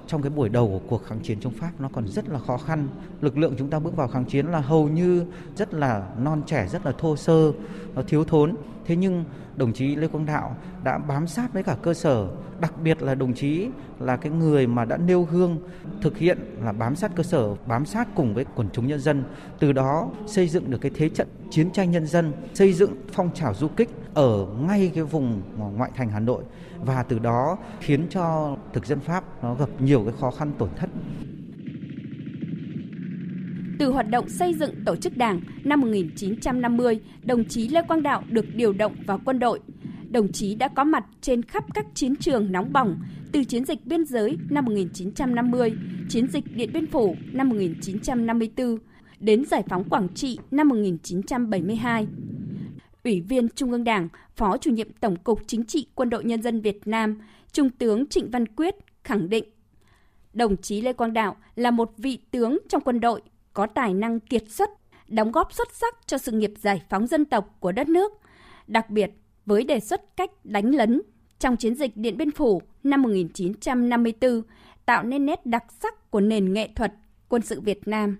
Trong cái buổi đầu của cuộc kháng chiến chống Pháp nó còn rất là khó khăn. Lực lượng chúng ta bước vào kháng chiến là hầu như rất là non trẻ, rất là thô sơ, nó thiếu thốn. Thế nhưng đồng chí Lê Quang Đạo đã bám sát với cả cơ sở, đặc biệt là đồng chí là cái người mà đã nêu gương thực hiện là bám sát cơ sở, bám sát cùng với quần chúng nhân dân, từ đó xây dựng được cái thế trận chiến tranh nhân dân, xây dựng phong trào du kích ở ngay cái vùng ngoại thành Hà Nội và từ đó khiến cho thực dân Pháp nó gặp nhiều cái khó khăn tổn thất. Từ hoạt động xây dựng tổ chức đảng năm 1950, đồng chí Lê Quang Đạo được điều động vào quân đội. Đồng chí đã có mặt trên khắp các chiến trường nóng bỏng, từ chiến dịch biên giới năm 1950, chiến dịch Điện Biên Phủ năm 1954, đến giải phóng Quảng Trị năm 1972. Ủy viên Trung ương Đảng, Phó chủ nhiệm Tổng cục Chính trị Quân đội Nhân dân Việt Nam, Trung tướng Trịnh Văn Quyết khẳng định đồng chí Lê Quang Đạo là một vị tướng trong quân đội có tài năng kiệt xuất, đóng góp xuất sắc cho sự nghiệp giải phóng dân tộc của đất nước, đặc biệt với đề xuất cách đánh lấn trong chiến dịch Điện Biên Phủ năm 1954 tạo nên nét đặc sắc của nền nghệ thuật quân sự Việt Nam.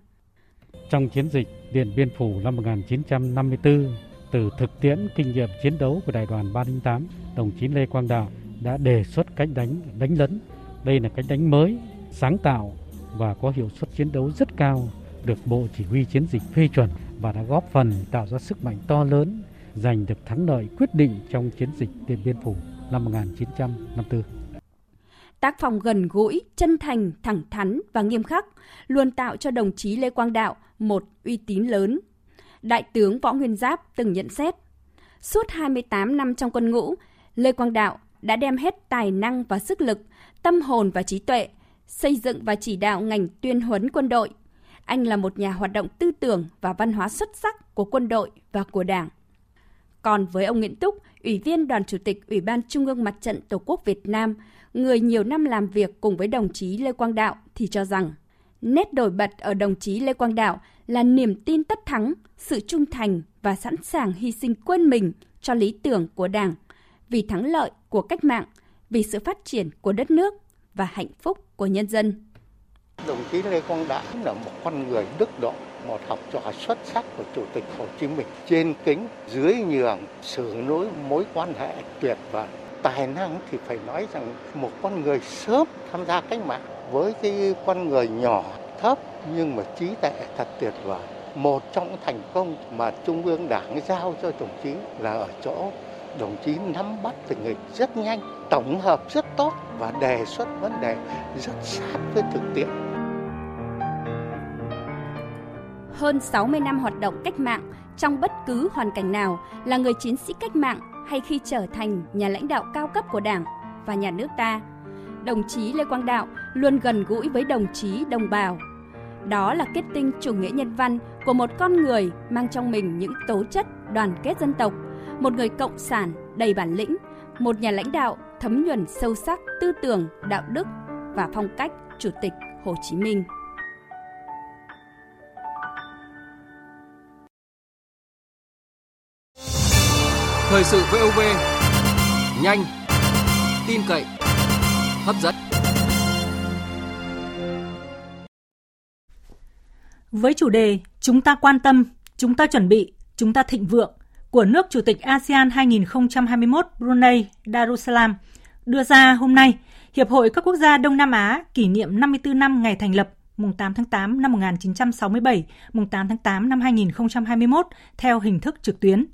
Trong chiến dịch Điện Biên Phủ năm 1954, từ thực tiễn kinh nghiệm chiến đấu của đại đoàn 308, đồng chí Lê Quang Đạo đã đề xuất cách đánh đánh lấn. Đây là cách đánh mới, sáng tạo và có hiệu suất chiến đấu rất cao được Bộ Chỉ huy Chiến dịch phê chuẩn và đã góp phần tạo ra sức mạnh to lớn, giành được thắng lợi quyết định trong chiến dịch Điện Biên Phủ năm 1954. Tác phong gần gũi, chân thành, thẳng thắn và nghiêm khắc luôn tạo cho đồng chí Lê Quang Đạo một uy tín lớn. Đại tướng Võ Nguyên Giáp từng nhận xét, suốt 28 năm trong quân ngũ, Lê Quang Đạo đã đem hết tài năng và sức lực, tâm hồn và trí tuệ, xây dựng và chỉ đạo ngành tuyên huấn quân đội – anh là một nhà hoạt động tư tưởng và văn hóa xuất sắc của quân đội và của Đảng. Còn với ông Nguyễn Túc, Ủy viên Đoàn Chủ tịch Ủy ban Trung ương Mặt trận Tổ quốc Việt Nam, người nhiều năm làm việc cùng với đồng chí Lê Quang Đạo thì cho rằng nét nổi bật ở đồng chí Lê Quang Đạo là niềm tin tất thắng, sự trung thành và sẵn sàng hy sinh quên mình cho lý tưởng của Đảng, vì thắng lợi của cách mạng, vì sự phát triển của đất nước và hạnh phúc của nhân dân. Đồng chí Lê Quang Đạo là một con người đức độ, một học trò xuất sắc của Chủ tịch Hồ Chí Minh. Trên kính, dưới nhường, xử nối mối quan hệ tuyệt vời. Tài năng thì phải nói rằng một con người sớm tham gia cách mạng với cái con người nhỏ, thấp nhưng mà trí tuệ thật tuyệt vời. Một trong thành công mà Trung ương Đảng giao cho đồng chí là ở chỗ đồng chí nắm bắt tình hình rất nhanh, tổng hợp rất tốt và đề xuất vấn đề rất sát với thực tiễn. hơn 60 năm hoạt động cách mạng trong bất cứ hoàn cảnh nào là người chiến sĩ cách mạng hay khi trở thành nhà lãnh đạo cao cấp của Đảng và nhà nước ta. Đồng chí Lê Quang Đạo luôn gần gũi với đồng chí đồng bào. Đó là kết tinh chủ nghĩa nhân văn của một con người mang trong mình những tố chất đoàn kết dân tộc, một người cộng sản đầy bản lĩnh, một nhà lãnh đạo thấm nhuần sâu sắc tư tưởng, đạo đức và phong cách Chủ tịch Hồ Chí Minh. Thời sự VOV nhanh, tin cậy, hấp dẫn. Với chủ đề Chúng ta quan tâm, chúng ta chuẩn bị, chúng ta thịnh vượng của nước Chủ tịch ASEAN 2021 Brunei Darussalam đưa ra hôm nay, Hiệp hội các quốc gia Đông Nam Á kỷ niệm 54 năm ngày thành lập mùng 8 tháng 8 năm 1967, mùng 8 tháng 8 năm 2021 theo hình thức trực tuyến.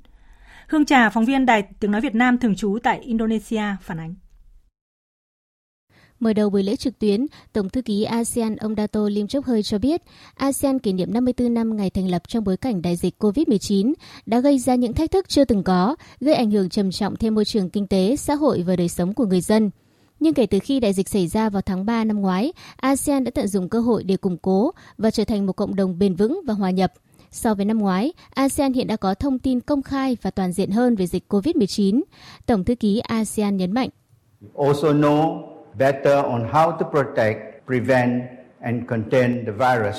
Hương Trà, phóng viên Đài Tiếng Nói Việt Nam thường trú tại Indonesia phản ánh. Mở đầu buổi lễ trực tuyến, Tổng thư ký ASEAN ông Dato Lim Chok Hơi cho biết, ASEAN kỷ niệm 54 năm ngày thành lập trong bối cảnh đại dịch COVID-19 đã gây ra những thách thức chưa từng có, gây ảnh hưởng trầm trọng thêm môi trường kinh tế, xã hội và đời sống của người dân. Nhưng kể từ khi đại dịch xảy ra vào tháng 3 năm ngoái, ASEAN đã tận dụng cơ hội để củng cố và trở thành một cộng đồng bền vững và hòa nhập. So với năm ngoái, ASEAN hiện đã có thông tin công khai và toàn diện hơn về dịch COVID-19. Tổng thư ký ASEAN nhấn mạnh. Also know better on how to protect, prevent and contain the virus.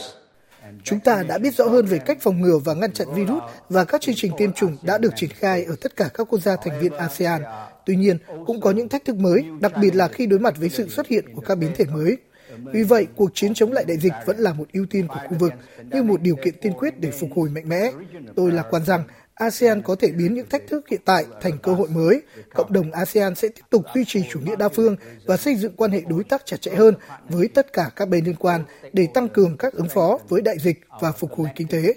Chúng ta đã biết rõ hơn về cách phòng ngừa và ngăn chặn virus và các chương trình tiêm chủng đã được triển khai ở tất cả các quốc gia thành viên ASEAN. Tuy nhiên, cũng có những thách thức mới, đặc biệt là khi đối mặt với sự xuất hiện của các biến thể mới. Vì vậy, cuộc chiến chống lại đại dịch vẫn là một ưu tiên của khu vực, như một điều kiện tiên quyết để phục hồi mạnh mẽ. Tôi lạc quan rằng ASEAN có thể biến những thách thức hiện tại thành cơ hội mới. Cộng đồng ASEAN sẽ tiếp tục duy trì chủ nghĩa đa phương và xây dựng quan hệ đối tác chặt chẽ hơn với tất cả các bên liên quan để tăng cường các ứng phó với đại dịch và phục hồi kinh tế.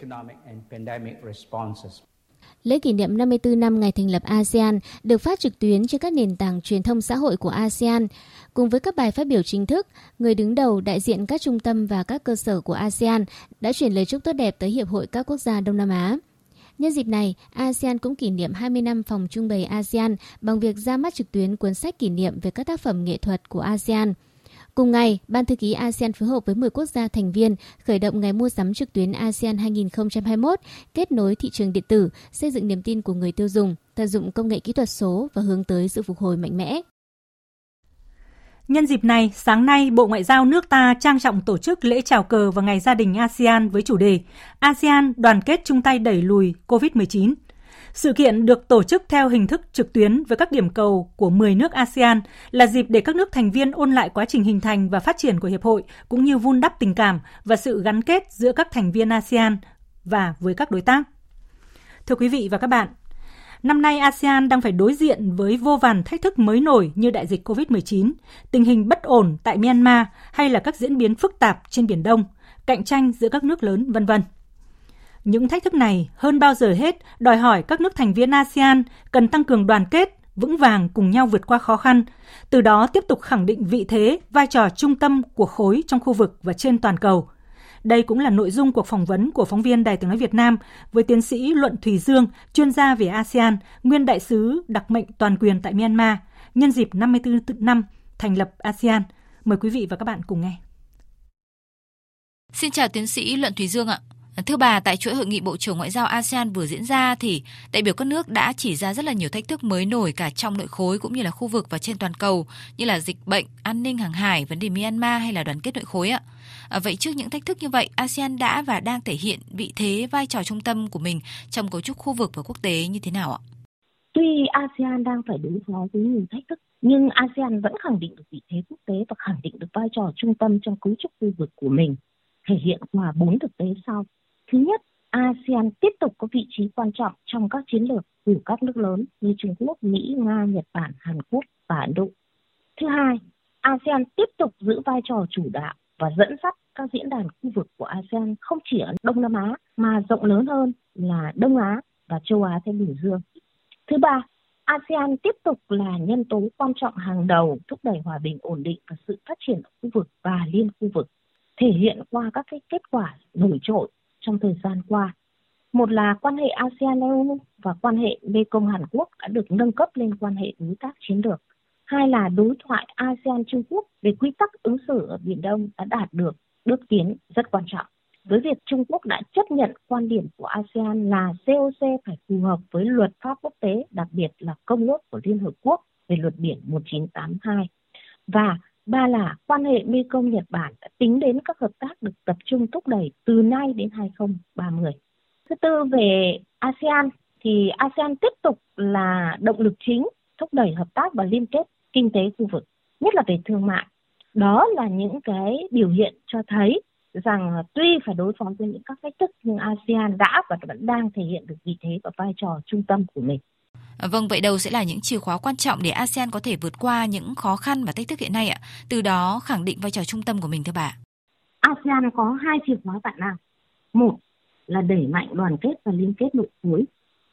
Lễ kỷ niệm 54 năm ngày thành lập ASEAN được phát trực tuyến trên các nền tảng truyền thông xã hội của ASEAN. Cùng với các bài phát biểu chính thức, người đứng đầu đại diện các trung tâm và các cơ sở của ASEAN đã chuyển lời chúc tốt đẹp tới Hiệp hội các quốc gia Đông Nam Á. Nhân dịp này, ASEAN cũng kỷ niệm 20 năm phòng trưng bày ASEAN bằng việc ra mắt trực tuyến cuốn sách kỷ niệm về các tác phẩm nghệ thuật của ASEAN. Cùng ngày, Ban thư ký ASEAN phối hợp với 10 quốc gia thành viên khởi động ngày mua sắm trực tuyến ASEAN 2021, kết nối thị trường điện tử, xây dựng niềm tin của người tiêu dùng, tận dụng công nghệ kỹ thuật số và hướng tới sự phục hồi mạnh mẽ. Nhân dịp này, sáng nay, Bộ Ngoại giao nước ta trang trọng tổ chức lễ chào cờ vào Ngày Gia đình ASEAN với chủ đề ASEAN đoàn kết chung tay đẩy lùi COVID-19. Sự kiện được tổ chức theo hình thức trực tuyến với các điểm cầu của 10 nước ASEAN là dịp để các nước thành viên ôn lại quá trình hình thành và phát triển của hiệp hội cũng như vun đắp tình cảm và sự gắn kết giữa các thành viên ASEAN và với các đối tác. Thưa quý vị và các bạn, Năm nay ASEAN đang phải đối diện với vô vàn thách thức mới nổi như đại dịch COVID-19, tình hình bất ổn tại Myanmar hay là các diễn biến phức tạp trên Biển Đông, cạnh tranh giữa các nước lớn, vân vân. Những thách thức này hơn bao giờ hết đòi hỏi các nước thành viên ASEAN cần tăng cường đoàn kết, vững vàng cùng nhau vượt qua khó khăn, từ đó tiếp tục khẳng định vị thế, vai trò trung tâm của khối trong khu vực và trên toàn cầu – đây cũng là nội dung cuộc phỏng vấn của phóng viên Đài tiếng nói Việt Nam với tiến sĩ Luận Thùy Dương, chuyên gia về ASEAN, nguyên đại sứ đặc mệnh toàn quyền tại Myanmar, nhân dịp 54 năm thành lập ASEAN. Mời quý vị và các bạn cùng nghe. Xin chào tiến sĩ Luận Thùy Dương ạ. Thưa bà, tại chuỗi hội nghị Bộ trưởng Ngoại giao ASEAN vừa diễn ra thì đại biểu các nước đã chỉ ra rất là nhiều thách thức mới nổi cả trong nội khối cũng như là khu vực và trên toàn cầu như là dịch bệnh, an ninh hàng hải, vấn đề Myanmar hay là đoàn kết nội khối ạ. À, vậy trước những thách thức như vậy, ASEAN đã và đang thể hiện vị thế vai trò trung tâm của mình trong cấu trúc khu vực và quốc tế như thế nào ạ? Tuy ASEAN đang phải đối phó với nhiều thách thức, nhưng ASEAN vẫn khẳng định được vị thế quốc tế và khẳng định được vai trò trung tâm trong cấu trúc khu vực của mình, thể hiện qua bốn thực tế sau. Thứ nhất, ASEAN tiếp tục có vị trí quan trọng trong các chiến lược của các nước lớn như Trung Quốc, Mỹ, Nga, Nhật Bản, Hàn Quốc và Ấn Độ. Thứ hai, ASEAN tiếp tục giữ vai trò chủ đạo và dẫn dắt các diễn đàn khu vực của ASEAN không chỉ ở Đông Nam Á mà rộng lớn hơn là Đông Á và châu Á Thái Bình Dương. Thứ ba, ASEAN tiếp tục là nhân tố quan trọng hàng đầu thúc đẩy hòa bình ổn định và sự phát triển ở khu vực và liên khu vực, thể hiện qua các cái kết quả nổi trội trong thời gian qua. Một là quan hệ ASEAN-EU và quan hệ Mekong Hàn Quốc đã được nâng cấp lên quan hệ đối tác chiến lược. Hai là đối thoại ASEAN-Trung Quốc về quy tắc ứng xử ở Biển Đông đã đạt được bước tiến rất quan trọng. Với việc Trung Quốc đã chấp nhận quan điểm của ASEAN là COC phải phù hợp với luật pháp quốc tế, đặc biệt là Công ước của Liên Hợp Quốc về luật biển 1982. Và ba là quan hệ Mekong Nhật Bản đã tính đến các hợp tác được tập trung thúc đẩy từ nay đến 2030. Thứ tư về ASEAN thì ASEAN tiếp tục là động lực chính thúc đẩy hợp tác và liên kết kinh tế khu vực, nhất là về thương mại. Đó là những cái biểu hiện cho thấy rằng tuy phải đối phó với những các thách thức nhưng ASEAN đã và vẫn đang thể hiện được vị thế và vai trò trung tâm của mình. Vâng, vậy đâu sẽ là những chìa khóa quan trọng để ASEAN có thể vượt qua những khó khăn và thách thức hiện nay ạ? Từ đó khẳng định vai trò trung tâm của mình thưa bà. ASEAN có hai chìa khóa vạn năng. Một là đẩy mạnh đoàn kết và liên kết nội khối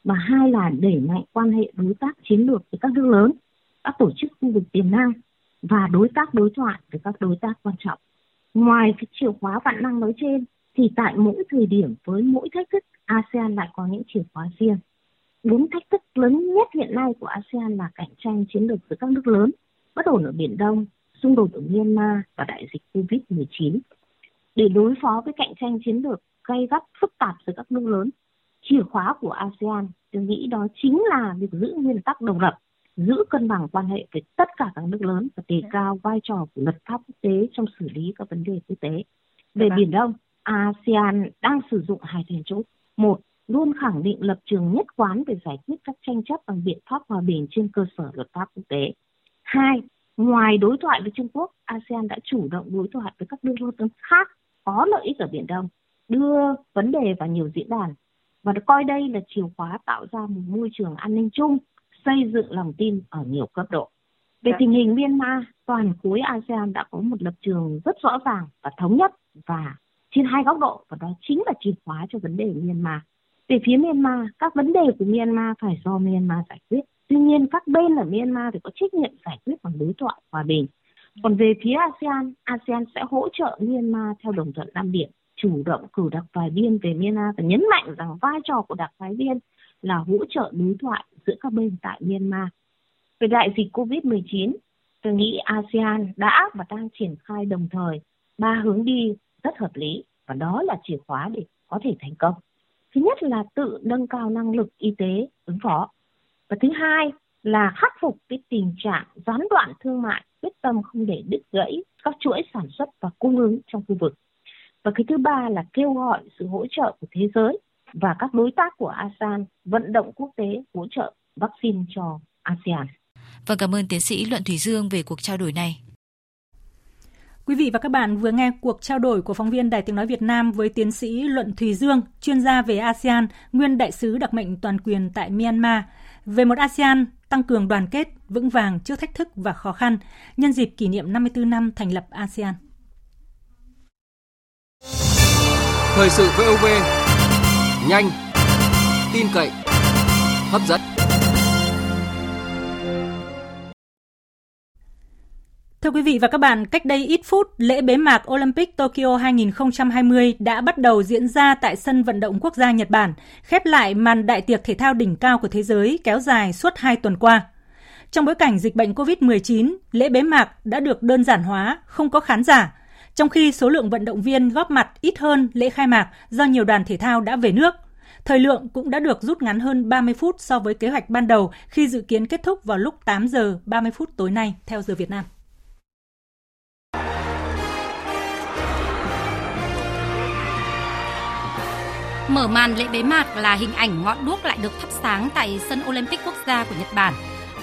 và hai là đẩy mạnh quan hệ đối tác chiến lược với các nước lớn, các tổ chức khu vực tiềm năng và đối tác đối thoại với các đối tác quan trọng. Ngoài cái chìa khóa vạn năng nói trên thì tại mỗi thời điểm với mỗi thách thức ASEAN lại có những chìa khóa riêng. Bốn thách thức lớn nhất hiện nay của ASEAN là cạnh tranh chiến lược với các nước lớn, bất ổn ở Biển Đông, xung đột ở Myanmar và đại dịch COVID-19. Để đối phó với cạnh tranh chiến lược gây gắt phức tạp giữa các nước lớn, chìa khóa của ASEAN tôi nghĩ đó chính là việc giữ nguyên tắc độc lập, giữ cân bằng quan hệ với tất cả các nước lớn và đề cao vai trò của luật pháp quốc tế trong xử lý các vấn đề quốc tế. Về Biển Đông, ASEAN đang sử dụng hai then chốt. Một, luôn khẳng định lập trường nhất quán về giải quyết các tranh chấp bằng biện pháp hòa bình trên cơ sở luật pháp quốc tế. Hai, ngoài đối thoại với Trung Quốc, ASEAN đã chủ động đối thoại với các nước lớn khác có lợi ích ở Biển Đông, đưa vấn đề vào nhiều diễn đàn và coi đây là chìa khóa tạo ra một môi trường an ninh chung, xây dựng lòng tin ở nhiều cấp độ. Về tình hình Myanmar, toàn khối ASEAN đã có một lập trường rất rõ ràng và thống nhất và trên hai góc độ và đó chính là chìa khóa cho vấn đề Myanmar. Về phía Myanmar, các vấn đề của Myanmar phải do Myanmar giải quyết. Tuy nhiên, các bên ở Myanmar thì có trách nhiệm giải quyết bằng đối thoại hòa bình. Còn về phía ASEAN, ASEAN sẽ hỗ trợ Myanmar theo đồng thuận 5 điểm, chủ động cử đặc phái viên về Myanmar và nhấn mạnh rằng vai trò của đặc phái viên là hỗ trợ đối thoại giữa các bên tại Myanmar. Về đại dịch COVID-19, tôi nghĩ ASEAN đã và đang triển khai đồng thời ba hướng đi rất hợp lý và đó là chìa khóa để có thể thành công. Thứ nhất là tự nâng cao năng lực y tế ứng phó. Và thứ hai là khắc phục cái tình trạng gián đoạn thương mại, quyết tâm không để đứt gãy các chuỗi sản xuất và cung ứng trong khu vực. Và cái thứ ba là kêu gọi sự hỗ trợ của thế giới và các đối tác của ASEAN vận động quốc tế hỗ trợ vaccine cho ASEAN. Vâng, cảm ơn tiến sĩ Luận Thủy Dương về cuộc trao đổi này. Quý vị và các bạn vừa nghe cuộc trao đổi của phóng viên Đài Tiếng Nói Việt Nam với tiến sĩ Luận Thùy Dương, chuyên gia về ASEAN, nguyên đại sứ đặc mệnh toàn quyền tại Myanmar, về một ASEAN tăng cường đoàn kết, vững vàng trước thách thức và khó khăn, nhân dịp kỷ niệm 54 năm thành lập ASEAN. Thời sự VOV, nhanh, tin cậy, hấp dẫn. Thưa quý vị và các bạn, cách đây ít phút, lễ bế mạc Olympic Tokyo 2020 đã bắt đầu diễn ra tại sân vận động quốc gia Nhật Bản, khép lại màn đại tiệc thể thao đỉnh cao của thế giới kéo dài suốt 2 tuần qua. Trong bối cảnh dịch bệnh COVID-19, lễ bế mạc đã được đơn giản hóa, không có khán giả, trong khi số lượng vận động viên góp mặt ít hơn lễ khai mạc do nhiều đoàn thể thao đã về nước. Thời lượng cũng đã được rút ngắn hơn 30 phút so với kế hoạch ban đầu khi dự kiến kết thúc vào lúc 8 giờ 30 phút tối nay theo giờ Việt Nam. Mở màn lễ bế mạc là hình ảnh ngọn đuốc lại được thắp sáng tại sân Olympic quốc gia của Nhật Bản,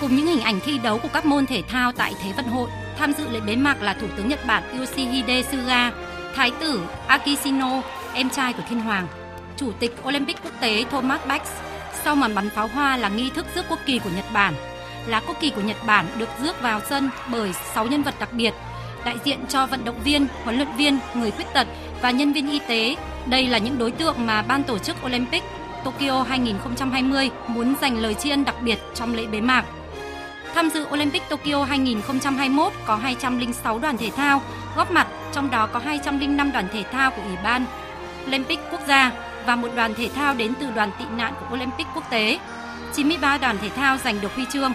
cùng những hình ảnh thi đấu của các môn thể thao tại Thế vận hội. Tham dự lễ bế mạc là Thủ tướng Nhật Bản Yoshihide Suga, Thái tử Akishino, em trai của Thiên Hoàng, Chủ tịch Olympic quốc tế Thomas Bach. Sau màn bắn pháo hoa là nghi thức rước quốc kỳ của Nhật Bản. Lá quốc kỳ của Nhật Bản được rước vào sân bởi 6 nhân vật đặc biệt, đại diện cho vận động viên, huấn luyện viên, người khuyết tật và nhân viên y tế đây là những đối tượng mà ban tổ chức Olympic Tokyo 2020 muốn dành lời tri ân đặc biệt trong lễ bế mạc. Tham dự Olympic Tokyo 2021 có 206 đoàn thể thao góp mặt, trong đó có 205 đoàn thể thao của Ủy ban Olympic quốc gia và một đoàn thể thao đến từ đoàn tị nạn của Olympic quốc tế. 93 đoàn thể thao giành được huy chương.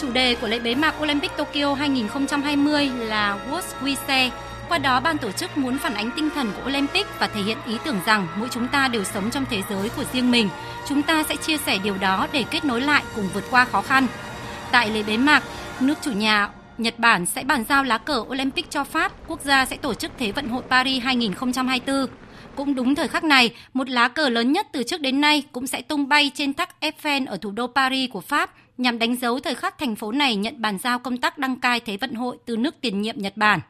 Chủ đề của lễ bế mạc Olympic Tokyo 2020 là What We Say, qua đó, ban tổ chức muốn phản ánh tinh thần của Olympic và thể hiện ý tưởng rằng mỗi chúng ta đều sống trong thế giới của riêng mình. Chúng ta sẽ chia sẻ điều đó để kết nối lại cùng vượt qua khó khăn. Tại lễ bế mạc, nước chủ nhà Nhật Bản sẽ bàn giao lá cờ Olympic cho Pháp, quốc gia sẽ tổ chức Thế vận hội Paris 2024. Cũng đúng thời khắc này, một lá cờ lớn nhất từ trước đến nay cũng sẽ tung bay trên thác Eiffel ở thủ đô Paris của Pháp nhằm đánh dấu thời khắc thành phố này nhận bàn giao công tác đăng cai Thế vận hội từ nước tiền nhiệm Nhật Bản.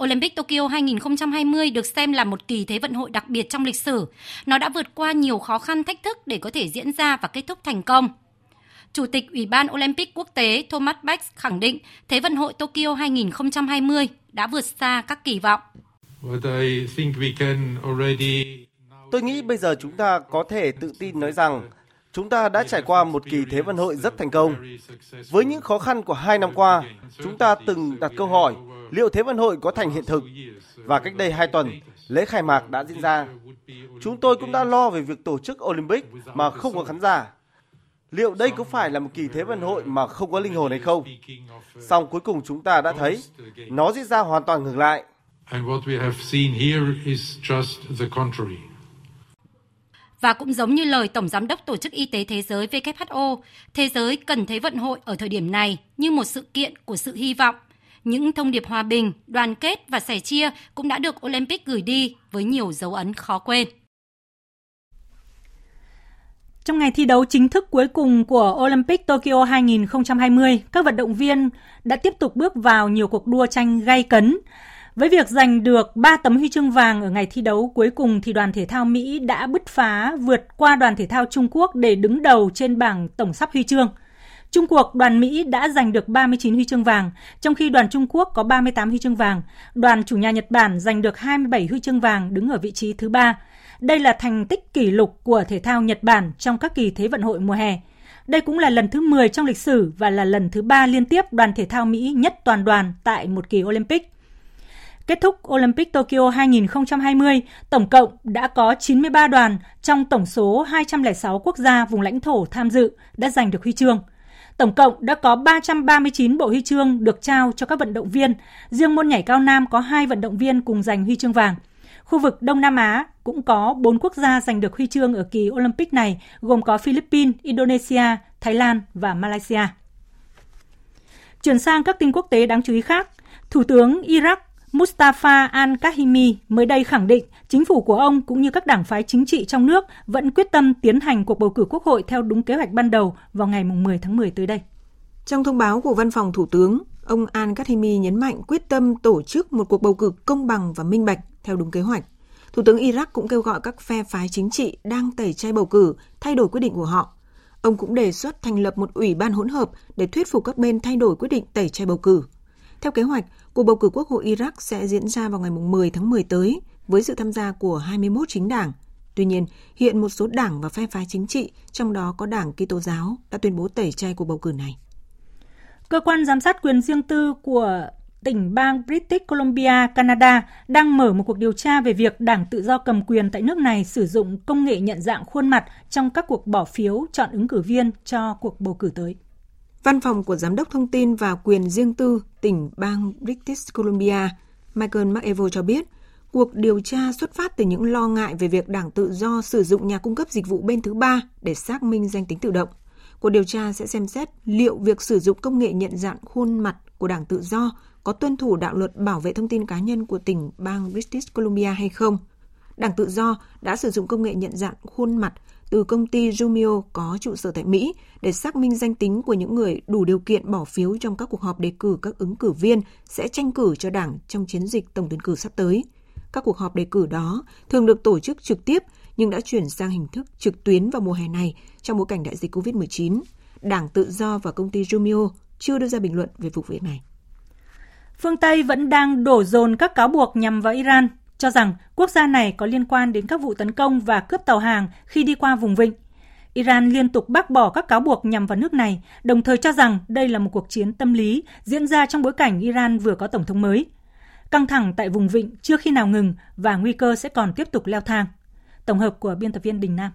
Olympic Tokyo 2020 được xem là một kỳ Thế vận hội đặc biệt trong lịch sử. Nó đã vượt qua nhiều khó khăn thách thức để có thể diễn ra và kết thúc thành công. Chủ tịch Ủy ban Olympic Quốc tế Thomas Bach khẳng định Thế vận hội Tokyo 2020 đã vượt xa các kỳ vọng. Tôi nghĩ bây giờ chúng ta có thể tự tin nói rằng chúng ta đã trải qua một kỳ Thế vận hội rất thành công. Với những khó khăn của hai năm qua, chúng ta từng đặt câu hỏi liệu Thế vận hội có thành hiện thực? Và cách đây hai tuần, lễ khai mạc đã diễn ra. Chúng tôi cũng đã lo về việc tổ chức Olympic mà không có khán giả. Liệu đây có phải là một kỳ Thế vận hội mà không có linh hồn hay không? Song cuối cùng chúng ta đã thấy nó diễn ra hoàn toàn ngược lại. Và cũng giống như lời Tổng Giám đốc Tổ chức Y tế Thế giới WHO, thế giới cần Thế vận hội ở thời điểm này như một sự kiện của sự hy vọng. Những thông điệp hòa bình, đoàn kết và sẻ chia cũng đã được Olympic gửi đi với nhiều dấu ấn khó quên. Trong ngày thi đấu chính thức cuối cùng của Olympic Tokyo 2020, các vận động viên đã tiếp tục bước vào nhiều cuộc đua tranh gay cấn. Với việc giành được 3 tấm huy chương vàng ở ngày thi đấu cuối cùng thì đoàn thể thao Mỹ đã bứt phá vượt qua đoàn thể thao Trung Quốc để đứng đầu trên bảng tổng sắp huy chương. Trung cuộc, đoàn Mỹ đã giành được 39 huy chương vàng, trong khi đoàn Trung Quốc có 38 huy chương vàng. Đoàn chủ nhà Nhật Bản giành được 27 huy chương vàng đứng ở vị trí thứ ba. Đây là thành tích kỷ lục của thể thao Nhật Bản trong các kỳ Thế vận hội mùa hè. Đây cũng là lần thứ 10 trong lịch sử và là lần thứ ba liên tiếp đoàn thể thao Mỹ nhất toàn đoàn tại một kỳ Olympic. Kết thúc Olympic Tokyo 2020, tổng cộng đã có 93 đoàn trong tổng số 206 quốc gia vùng lãnh thổ tham dự đã giành được huy chương. Tổng cộng đã có 339 bộ huy chương được trao cho các vận động viên. Riêng môn nhảy cao nam có 2 vận động viên cùng giành huy chương vàng. Khu vực Đông Nam Á cũng có 4 quốc gia giành được huy chương ở kỳ Olympic này, gồm có Philippines, Indonesia, Thái Lan và Malaysia. Chuyển sang các tin quốc tế đáng chú ý khác, Thủ tướng Iraq Mustafa al-Kahimi mới đây khẳng định chính phủ của ông cũng như các đảng phái chính trị trong nước vẫn quyết tâm tiến hành cuộc bầu cử quốc hội theo đúng kế hoạch ban đầu vào ngày 10 tháng 10 tới đây. Trong thông báo của văn phòng Thủ tướng, ông al-Kahimi nhấn mạnh quyết tâm tổ chức một cuộc bầu cử công bằng và minh bạch theo đúng kế hoạch. Thủ tướng Iraq cũng kêu gọi các phe phái chính trị đang tẩy chay bầu cử thay đổi quyết định của họ. Ông cũng đề xuất thành lập một ủy ban hỗn hợp để thuyết phục các bên thay đổi quyết định tẩy chay bầu cử. Theo kế hoạch, cuộc bầu cử quốc hội Iraq sẽ diễn ra vào ngày 10 tháng 10 tới với sự tham gia của 21 chính đảng. Tuy nhiên, hiện một số đảng và phe phái chính trị, trong đó có đảng Kitô giáo, đã tuyên bố tẩy chay cuộc bầu cử này. Cơ quan giám sát quyền riêng tư của tỉnh bang British Columbia, Canada đang mở một cuộc điều tra về việc Đảng Tự do cầm quyền tại nước này sử dụng công nghệ nhận dạng khuôn mặt trong các cuộc bỏ phiếu chọn ứng cử viên cho cuộc bầu cử tới. Văn phòng của Giám đốc Thông tin và Quyền riêng tư tỉnh bang British Columbia, Michael McEvo cho biết, cuộc điều tra xuất phát từ những lo ngại về việc Đảng Tự do sử dụng nhà cung cấp dịch vụ bên thứ ba để xác minh danh tính tự động. Cuộc điều tra sẽ xem xét liệu việc sử dụng công nghệ nhận dạng khuôn mặt của Đảng Tự do có tuân thủ đạo luật bảo vệ thông tin cá nhân của tỉnh bang British Columbia hay không. Đảng Tự do đã sử dụng công nghệ nhận dạng khuôn mặt từ công ty Jumio có trụ sở tại Mỹ để xác minh danh tính của những người đủ điều kiện bỏ phiếu trong các cuộc họp đề cử các ứng cử viên sẽ tranh cử cho đảng trong chiến dịch tổng tuyển cử sắp tới. Các cuộc họp đề cử đó thường được tổ chức trực tiếp nhưng đã chuyển sang hình thức trực tuyến vào mùa hè này trong bối cảnh đại dịch COVID-19. Đảng Tự do và công ty Jumio chưa đưa ra bình luận về vụ việc này. Phương Tây vẫn đang đổ dồn các cáo buộc nhằm vào Iran cho rằng quốc gia này có liên quan đến các vụ tấn công và cướp tàu hàng khi đi qua vùng vịnh. Iran liên tục bác bỏ các cáo buộc nhằm vào nước này, đồng thời cho rằng đây là một cuộc chiến tâm lý diễn ra trong bối cảnh Iran vừa có tổng thống mới. Căng thẳng tại vùng vịnh chưa khi nào ngừng và nguy cơ sẽ còn tiếp tục leo thang. Tổng hợp của biên tập viên Đình Nam.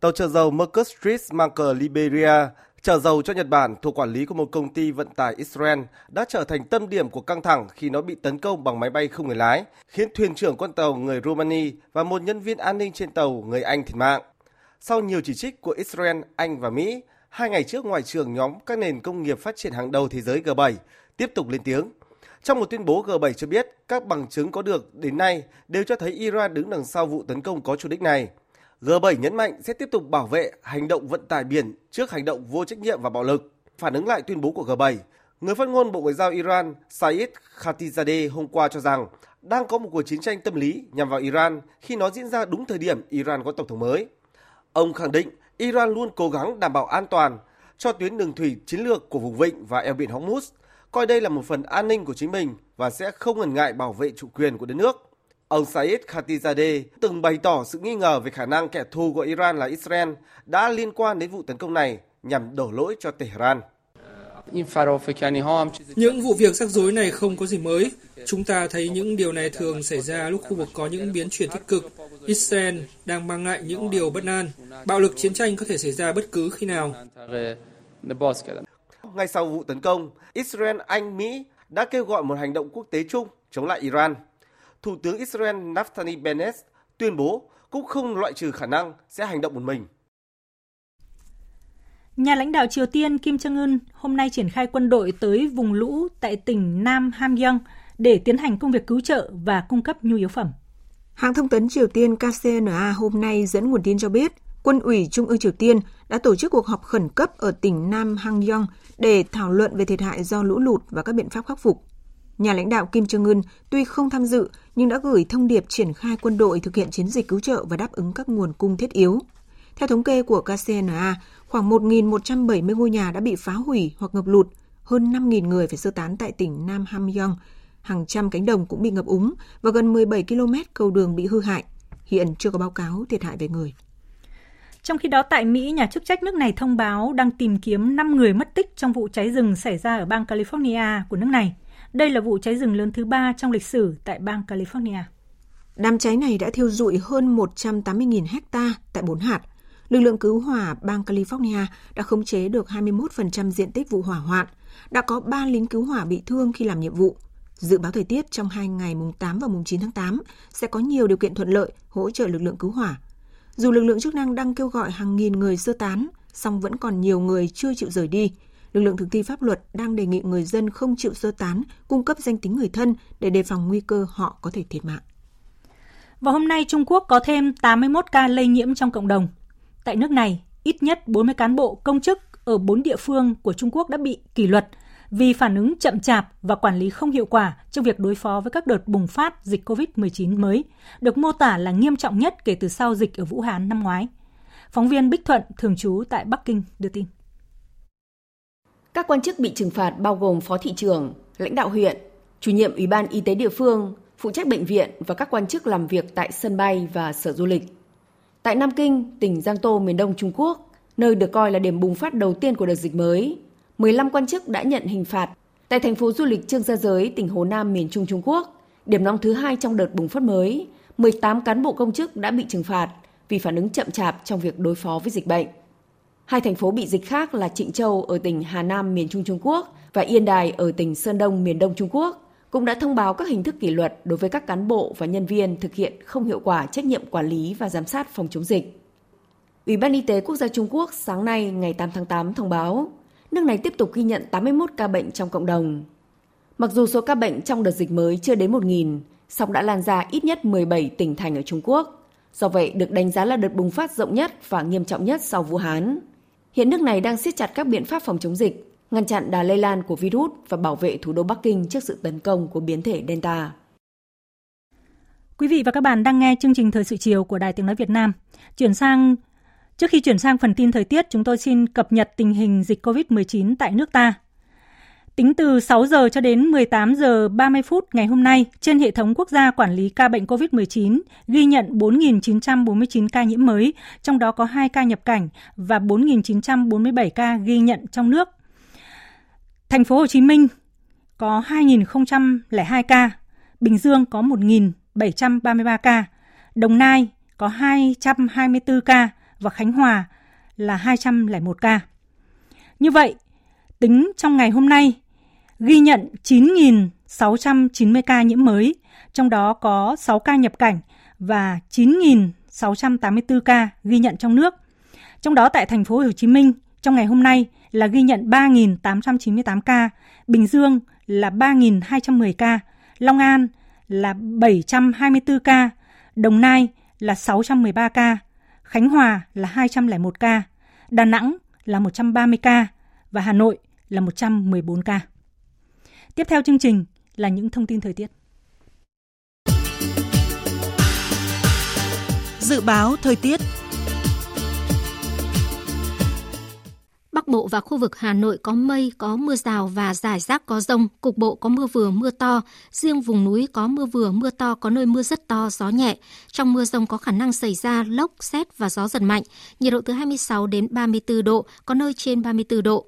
Tàu chở dầu Marcus Street mang cờ Liberia Chở dầu cho Nhật Bản thuộc quản lý của một công ty vận tải Israel đã trở thành tâm điểm của căng thẳng khi nó bị tấn công bằng máy bay không người lái, khiến thuyền trưởng con tàu người Romania và một nhân viên an ninh trên tàu người Anh thiệt mạng. Sau nhiều chỉ trích của Israel, Anh và Mỹ, hai ngày trước Ngoại trưởng nhóm các nền công nghiệp phát triển hàng đầu thế giới G7 tiếp tục lên tiếng. Trong một tuyên bố G7 cho biết, các bằng chứng có được đến nay đều cho thấy Iran đứng đằng sau vụ tấn công có chủ đích này. G7 nhấn mạnh sẽ tiếp tục bảo vệ hành động vận tải biển trước hành động vô trách nhiệm và bạo lực. Phản ứng lại tuyên bố của G7, người phát ngôn Bộ Ngoại giao Iran Said Khatizadeh hôm qua cho rằng đang có một cuộc chiến tranh tâm lý nhằm vào Iran khi nó diễn ra đúng thời điểm Iran có tổng thống mới. Ông khẳng định Iran luôn cố gắng đảm bảo an toàn cho tuyến đường thủy chiến lược của vùng vịnh và eo biển Hormuz, coi đây là một phần an ninh của chính mình và sẽ không ngần ngại bảo vệ chủ quyền của đất nước. Ông Saeed Khatizadeh từng bày tỏ sự nghi ngờ về khả năng kẻ thù của Iran là Israel đã liên quan đến vụ tấn công này nhằm đổ lỗi cho Tehran. Những vụ việc rắc rối này không có gì mới. Chúng ta thấy những điều này thường xảy ra lúc khu vực có những biến chuyển tích cực. Israel đang mang lại những điều bất an. Bạo lực chiến tranh có thể xảy ra bất cứ khi nào. Ngay sau vụ tấn công, Israel, Anh, Mỹ đã kêu gọi một hành động quốc tế chung chống lại Iran. Thủ tướng Israel Naftali Bennett tuyên bố cũng không loại trừ khả năng sẽ hành động một mình. Nhà lãnh đạo Triều Tiên Kim Jong-un hôm nay triển khai quân đội tới vùng lũ tại tỉnh Nam Hamgyong để tiến hành công việc cứu trợ và cung cấp nhu yếu phẩm. Hãng thông tấn Triều Tiên KCNA hôm nay dẫn nguồn tin cho biết, Quân ủy Trung ương Triều Tiên đã tổ chức cuộc họp khẩn cấp ở tỉnh Nam Hangyong để thảo luận về thiệt hại do lũ lụt và các biện pháp khắc phục. Nhà lãnh đạo Kim Jong Un tuy không tham dự nhưng đã gửi thông điệp triển khai quân đội thực hiện chiến dịch cứu trợ và đáp ứng các nguồn cung thiết yếu. Theo thống kê của KCNA, khoảng 1.170 ngôi nhà đã bị phá hủy hoặc ngập lụt, hơn 5.000 người phải sơ tán tại tỉnh Nam Hamgyong. Hàng trăm cánh đồng cũng bị ngập úng và gần 17 km cầu đường bị hư hại. Hiện chưa có báo cáo thiệt hại về người. Trong khi đó tại Mỹ, nhà chức trách nước này thông báo đang tìm kiếm 5 người mất tích trong vụ cháy rừng xảy ra ở bang California của nước này. Đây là vụ cháy rừng lớn thứ ba trong lịch sử tại bang California. Đám cháy này đã thiêu dụi hơn 180.000 hecta tại bốn hạt. Lực lượng cứu hỏa bang California đã khống chế được 21% diện tích vụ hỏa hoạn. Đã có 3 lính cứu hỏa bị thương khi làm nhiệm vụ. Dự báo thời tiết trong hai ngày mùng 8 và mùng 9 tháng 8 sẽ có nhiều điều kiện thuận lợi hỗ trợ lực lượng cứu hỏa. Dù lực lượng chức năng đang kêu gọi hàng nghìn người sơ tán, song vẫn còn nhiều người chưa chịu rời đi. Lực lượng thực thi pháp luật đang đề nghị người dân không chịu sơ tán, cung cấp danh tính người thân để đề phòng nguy cơ họ có thể thiệt mạng. Và hôm nay Trung Quốc có thêm 81 ca lây nhiễm trong cộng đồng. Tại nước này, ít nhất 40 cán bộ công chức ở 4 địa phương của Trung Quốc đã bị kỷ luật vì phản ứng chậm chạp và quản lý không hiệu quả trong việc đối phó với các đợt bùng phát dịch COVID-19 mới, được mô tả là nghiêm trọng nhất kể từ sau dịch ở Vũ Hán năm ngoái. Phóng viên Bích Thuận, thường trú tại Bắc Kinh, đưa tin. Các quan chức bị trừng phạt bao gồm phó thị trưởng, lãnh đạo huyện, chủ nhiệm Ủy ban Y tế địa phương, phụ trách bệnh viện và các quan chức làm việc tại sân bay và sở du lịch. Tại Nam Kinh, tỉnh Giang Tô, miền đông Trung Quốc, nơi được coi là điểm bùng phát đầu tiên của đợt dịch mới, 15 quan chức đã nhận hình phạt. Tại thành phố du lịch Trương Gia Giới, tỉnh Hồ Nam, miền Trung Trung Quốc, điểm nóng thứ hai trong đợt bùng phát mới, 18 cán bộ công chức đã bị trừng phạt vì phản ứng chậm chạp trong việc đối phó với dịch bệnh. Hai thành phố bị dịch khác là Trịnh Châu ở tỉnh Hà Nam, miền Trung Trung Quốc và Yên Đài ở tỉnh Sơn Đông, miền Đông Trung Quốc cũng đã thông báo các hình thức kỷ luật đối với các cán bộ và nhân viên thực hiện không hiệu quả trách nhiệm quản lý và giám sát phòng chống dịch. Ủy ban Y tế Quốc gia Trung Quốc sáng nay ngày 8 tháng 8 thông báo, nước này tiếp tục ghi nhận 81 ca bệnh trong cộng đồng. Mặc dù số ca bệnh trong đợt dịch mới chưa đến 1.000, song đã lan ra ít nhất 17 tỉnh thành ở Trung Quốc. Do vậy, được đánh giá là đợt bùng phát rộng nhất và nghiêm trọng nhất sau Vũ Hán. Hiện nước này đang siết chặt các biện pháp phòng chống dịch, ngăn chặn đà lây lan của virus và bảo vệ thủ đô Bắc Kinh trước sự tấn công của biến thể Delta. Quý vị và các bạn đang nghe chương trình Thời sự chiều của Đài Tiếng Nói Việt Nam. Chuyển sang Trước khi chuyển sang phần tin thời tiết, chúng tôi xin cập nhật tình hình dịch COVID-19 tại nước ta. Tính từ 6 giờ cho đến 18 giờ 30 phút ngày hôm nay, trên hệ thống quốc gia quản lý ca bệnh COVID-19 ghi nhận 4.949 ca nhiễm mới, trong đó có 2 ca nhập cảnh và 4.947 ca ghi nhận trong nước. Thành phố Hồ Chí Minh có 2.002 ca, Bình Dương có 1.733 ca, Đồng Nai có 224 ca và Khánh Hòa là 201 ca. Như vậy, tính trong ngày hôm nay, ghi nhận 9.690 ca nhiễm mới, trong đó có 6 ca nhập cảnh và 9.684 ca ghi nhận trong nước. Trong đó tại thành phố Hồ Chí Minh, trong ngày hôm nay là ghi nhận 3.898 ca, Bình Dương là 3.210 ca, Long An là 724 ca, Đồng Nai là 613 ca, Khánh Hòa là 201 ca, Đà Nẵng là 130 ca và Hà Nội là 114 ca. Tiếp theo chương trình là những thông tin thời tiết. Dự báo thời tiết Bắc Bộ và khu vực Hà Nội có mây, có mưa rào và rải rác có rông, cục bộ có mưa vừa mưa to. Riêng vùng núi có mưa vừa mưa to, có nơi mưa rất to, gió nhẹ. Trong mưa rông có khả năng xảy ra lốc, xét và gió giật mạnh. Nhiệt độ từ 26 đến 34 độ, có nơi trên 34 độ.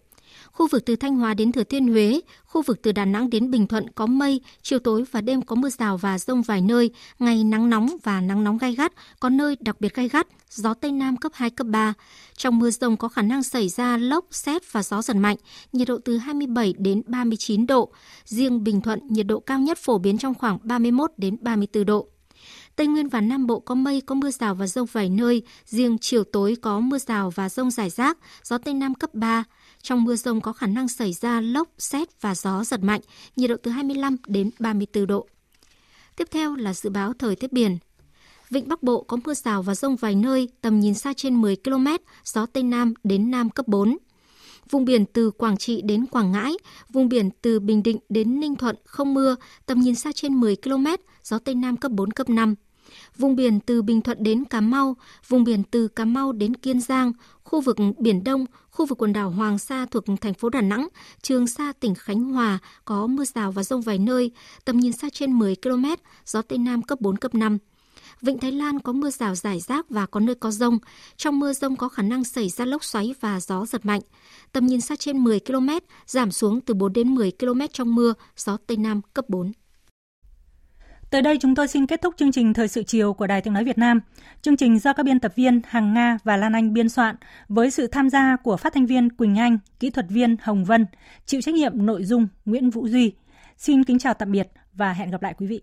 Khu vực từ Thanh Hóa đến Thừa Thiên Huế, khu vực từ Đà Nẵng đến Bình Thuận có mây, chiều tối và đêm có mưa rào và rông vài nơi, ngày nắng nóng và nắng nóng gai gắt, có nơi đặc biệt gai gắt, gió Tây Nam cấp 2, cấp 3. Trong mưa rông có khả năng xảy ra lốc, xét và gió giật mạnh, nhiệt độ từ 27 đến 39 độ. Riêng Bình Thuận, nhiệt độ cao nhất phổ biến trong khoảng 31 đến 34 độ. Tây Nguyên và Nam Bộ có mây, có mưa rào và rông vài nơi, riêng chiều tối có mưa rào và rông rải rác, gió Tây Nam cấp 3. Trong mưa rông có khả năng xảy ra lốc, xét và gió giật mạnh, nhiệt độ từ 25 đến 34 độ. Tiếp theo là dự báo thời tiết biển. Vịnh Bắc Bộ có mưa rào và rông vài nơi, tầm nhìn xa trên 10 km, gió Tây Nam đến Nam cấp 4. Vùng biển từ Quảng Trị đến Quảng Ngãi, vùng biển từ Bình Định đến Ninh Thuận không mưa, tầm nhìn xa trên 10 km, gió Tây Nam cấp 4, cấp 5. Vùng biển từ Bình Thuận đến Cà Mau, vùng biển từ Cà Mau đến Kiên Giang, khu vực Biển Đông, khu vực quần đảo Hoàng Sa thuộc thành phố Đà Nẵng, Trường Sa tỉnh Khánh Hòa có mưa rào và rông vài nơi, tầm nhìn xa trên 10 km, gió Tây Nam cấp 4, cấp 5. Vịnh Thái Lan có mưa rào rải rác và có nơi có rông. Trong mưa rông có khả năng xảy ra lốc xoáy và gió giật mạnh. Tầm nhìn xa trên 10 km, giảm xuống từ 4 đến 10 km trong mưa, gió Tây Nam cấp 4. Tới đây chúng tôi xin kết thúc chương trình Thời sự chiều của Đài Tiếng Nói Việt Nam. Chương trình do các biên tập viên Hằng Nga và Lan Anh biên soạn với sự tham gia của phát thanh viên Quỳnh Anh, kỹ thuật viên Hồng Vân, chịu trách nhiệm nội dung Nguyễn Vũ Duy. Xin kính chào tạm biệt và hẹn gặp lại quý vị.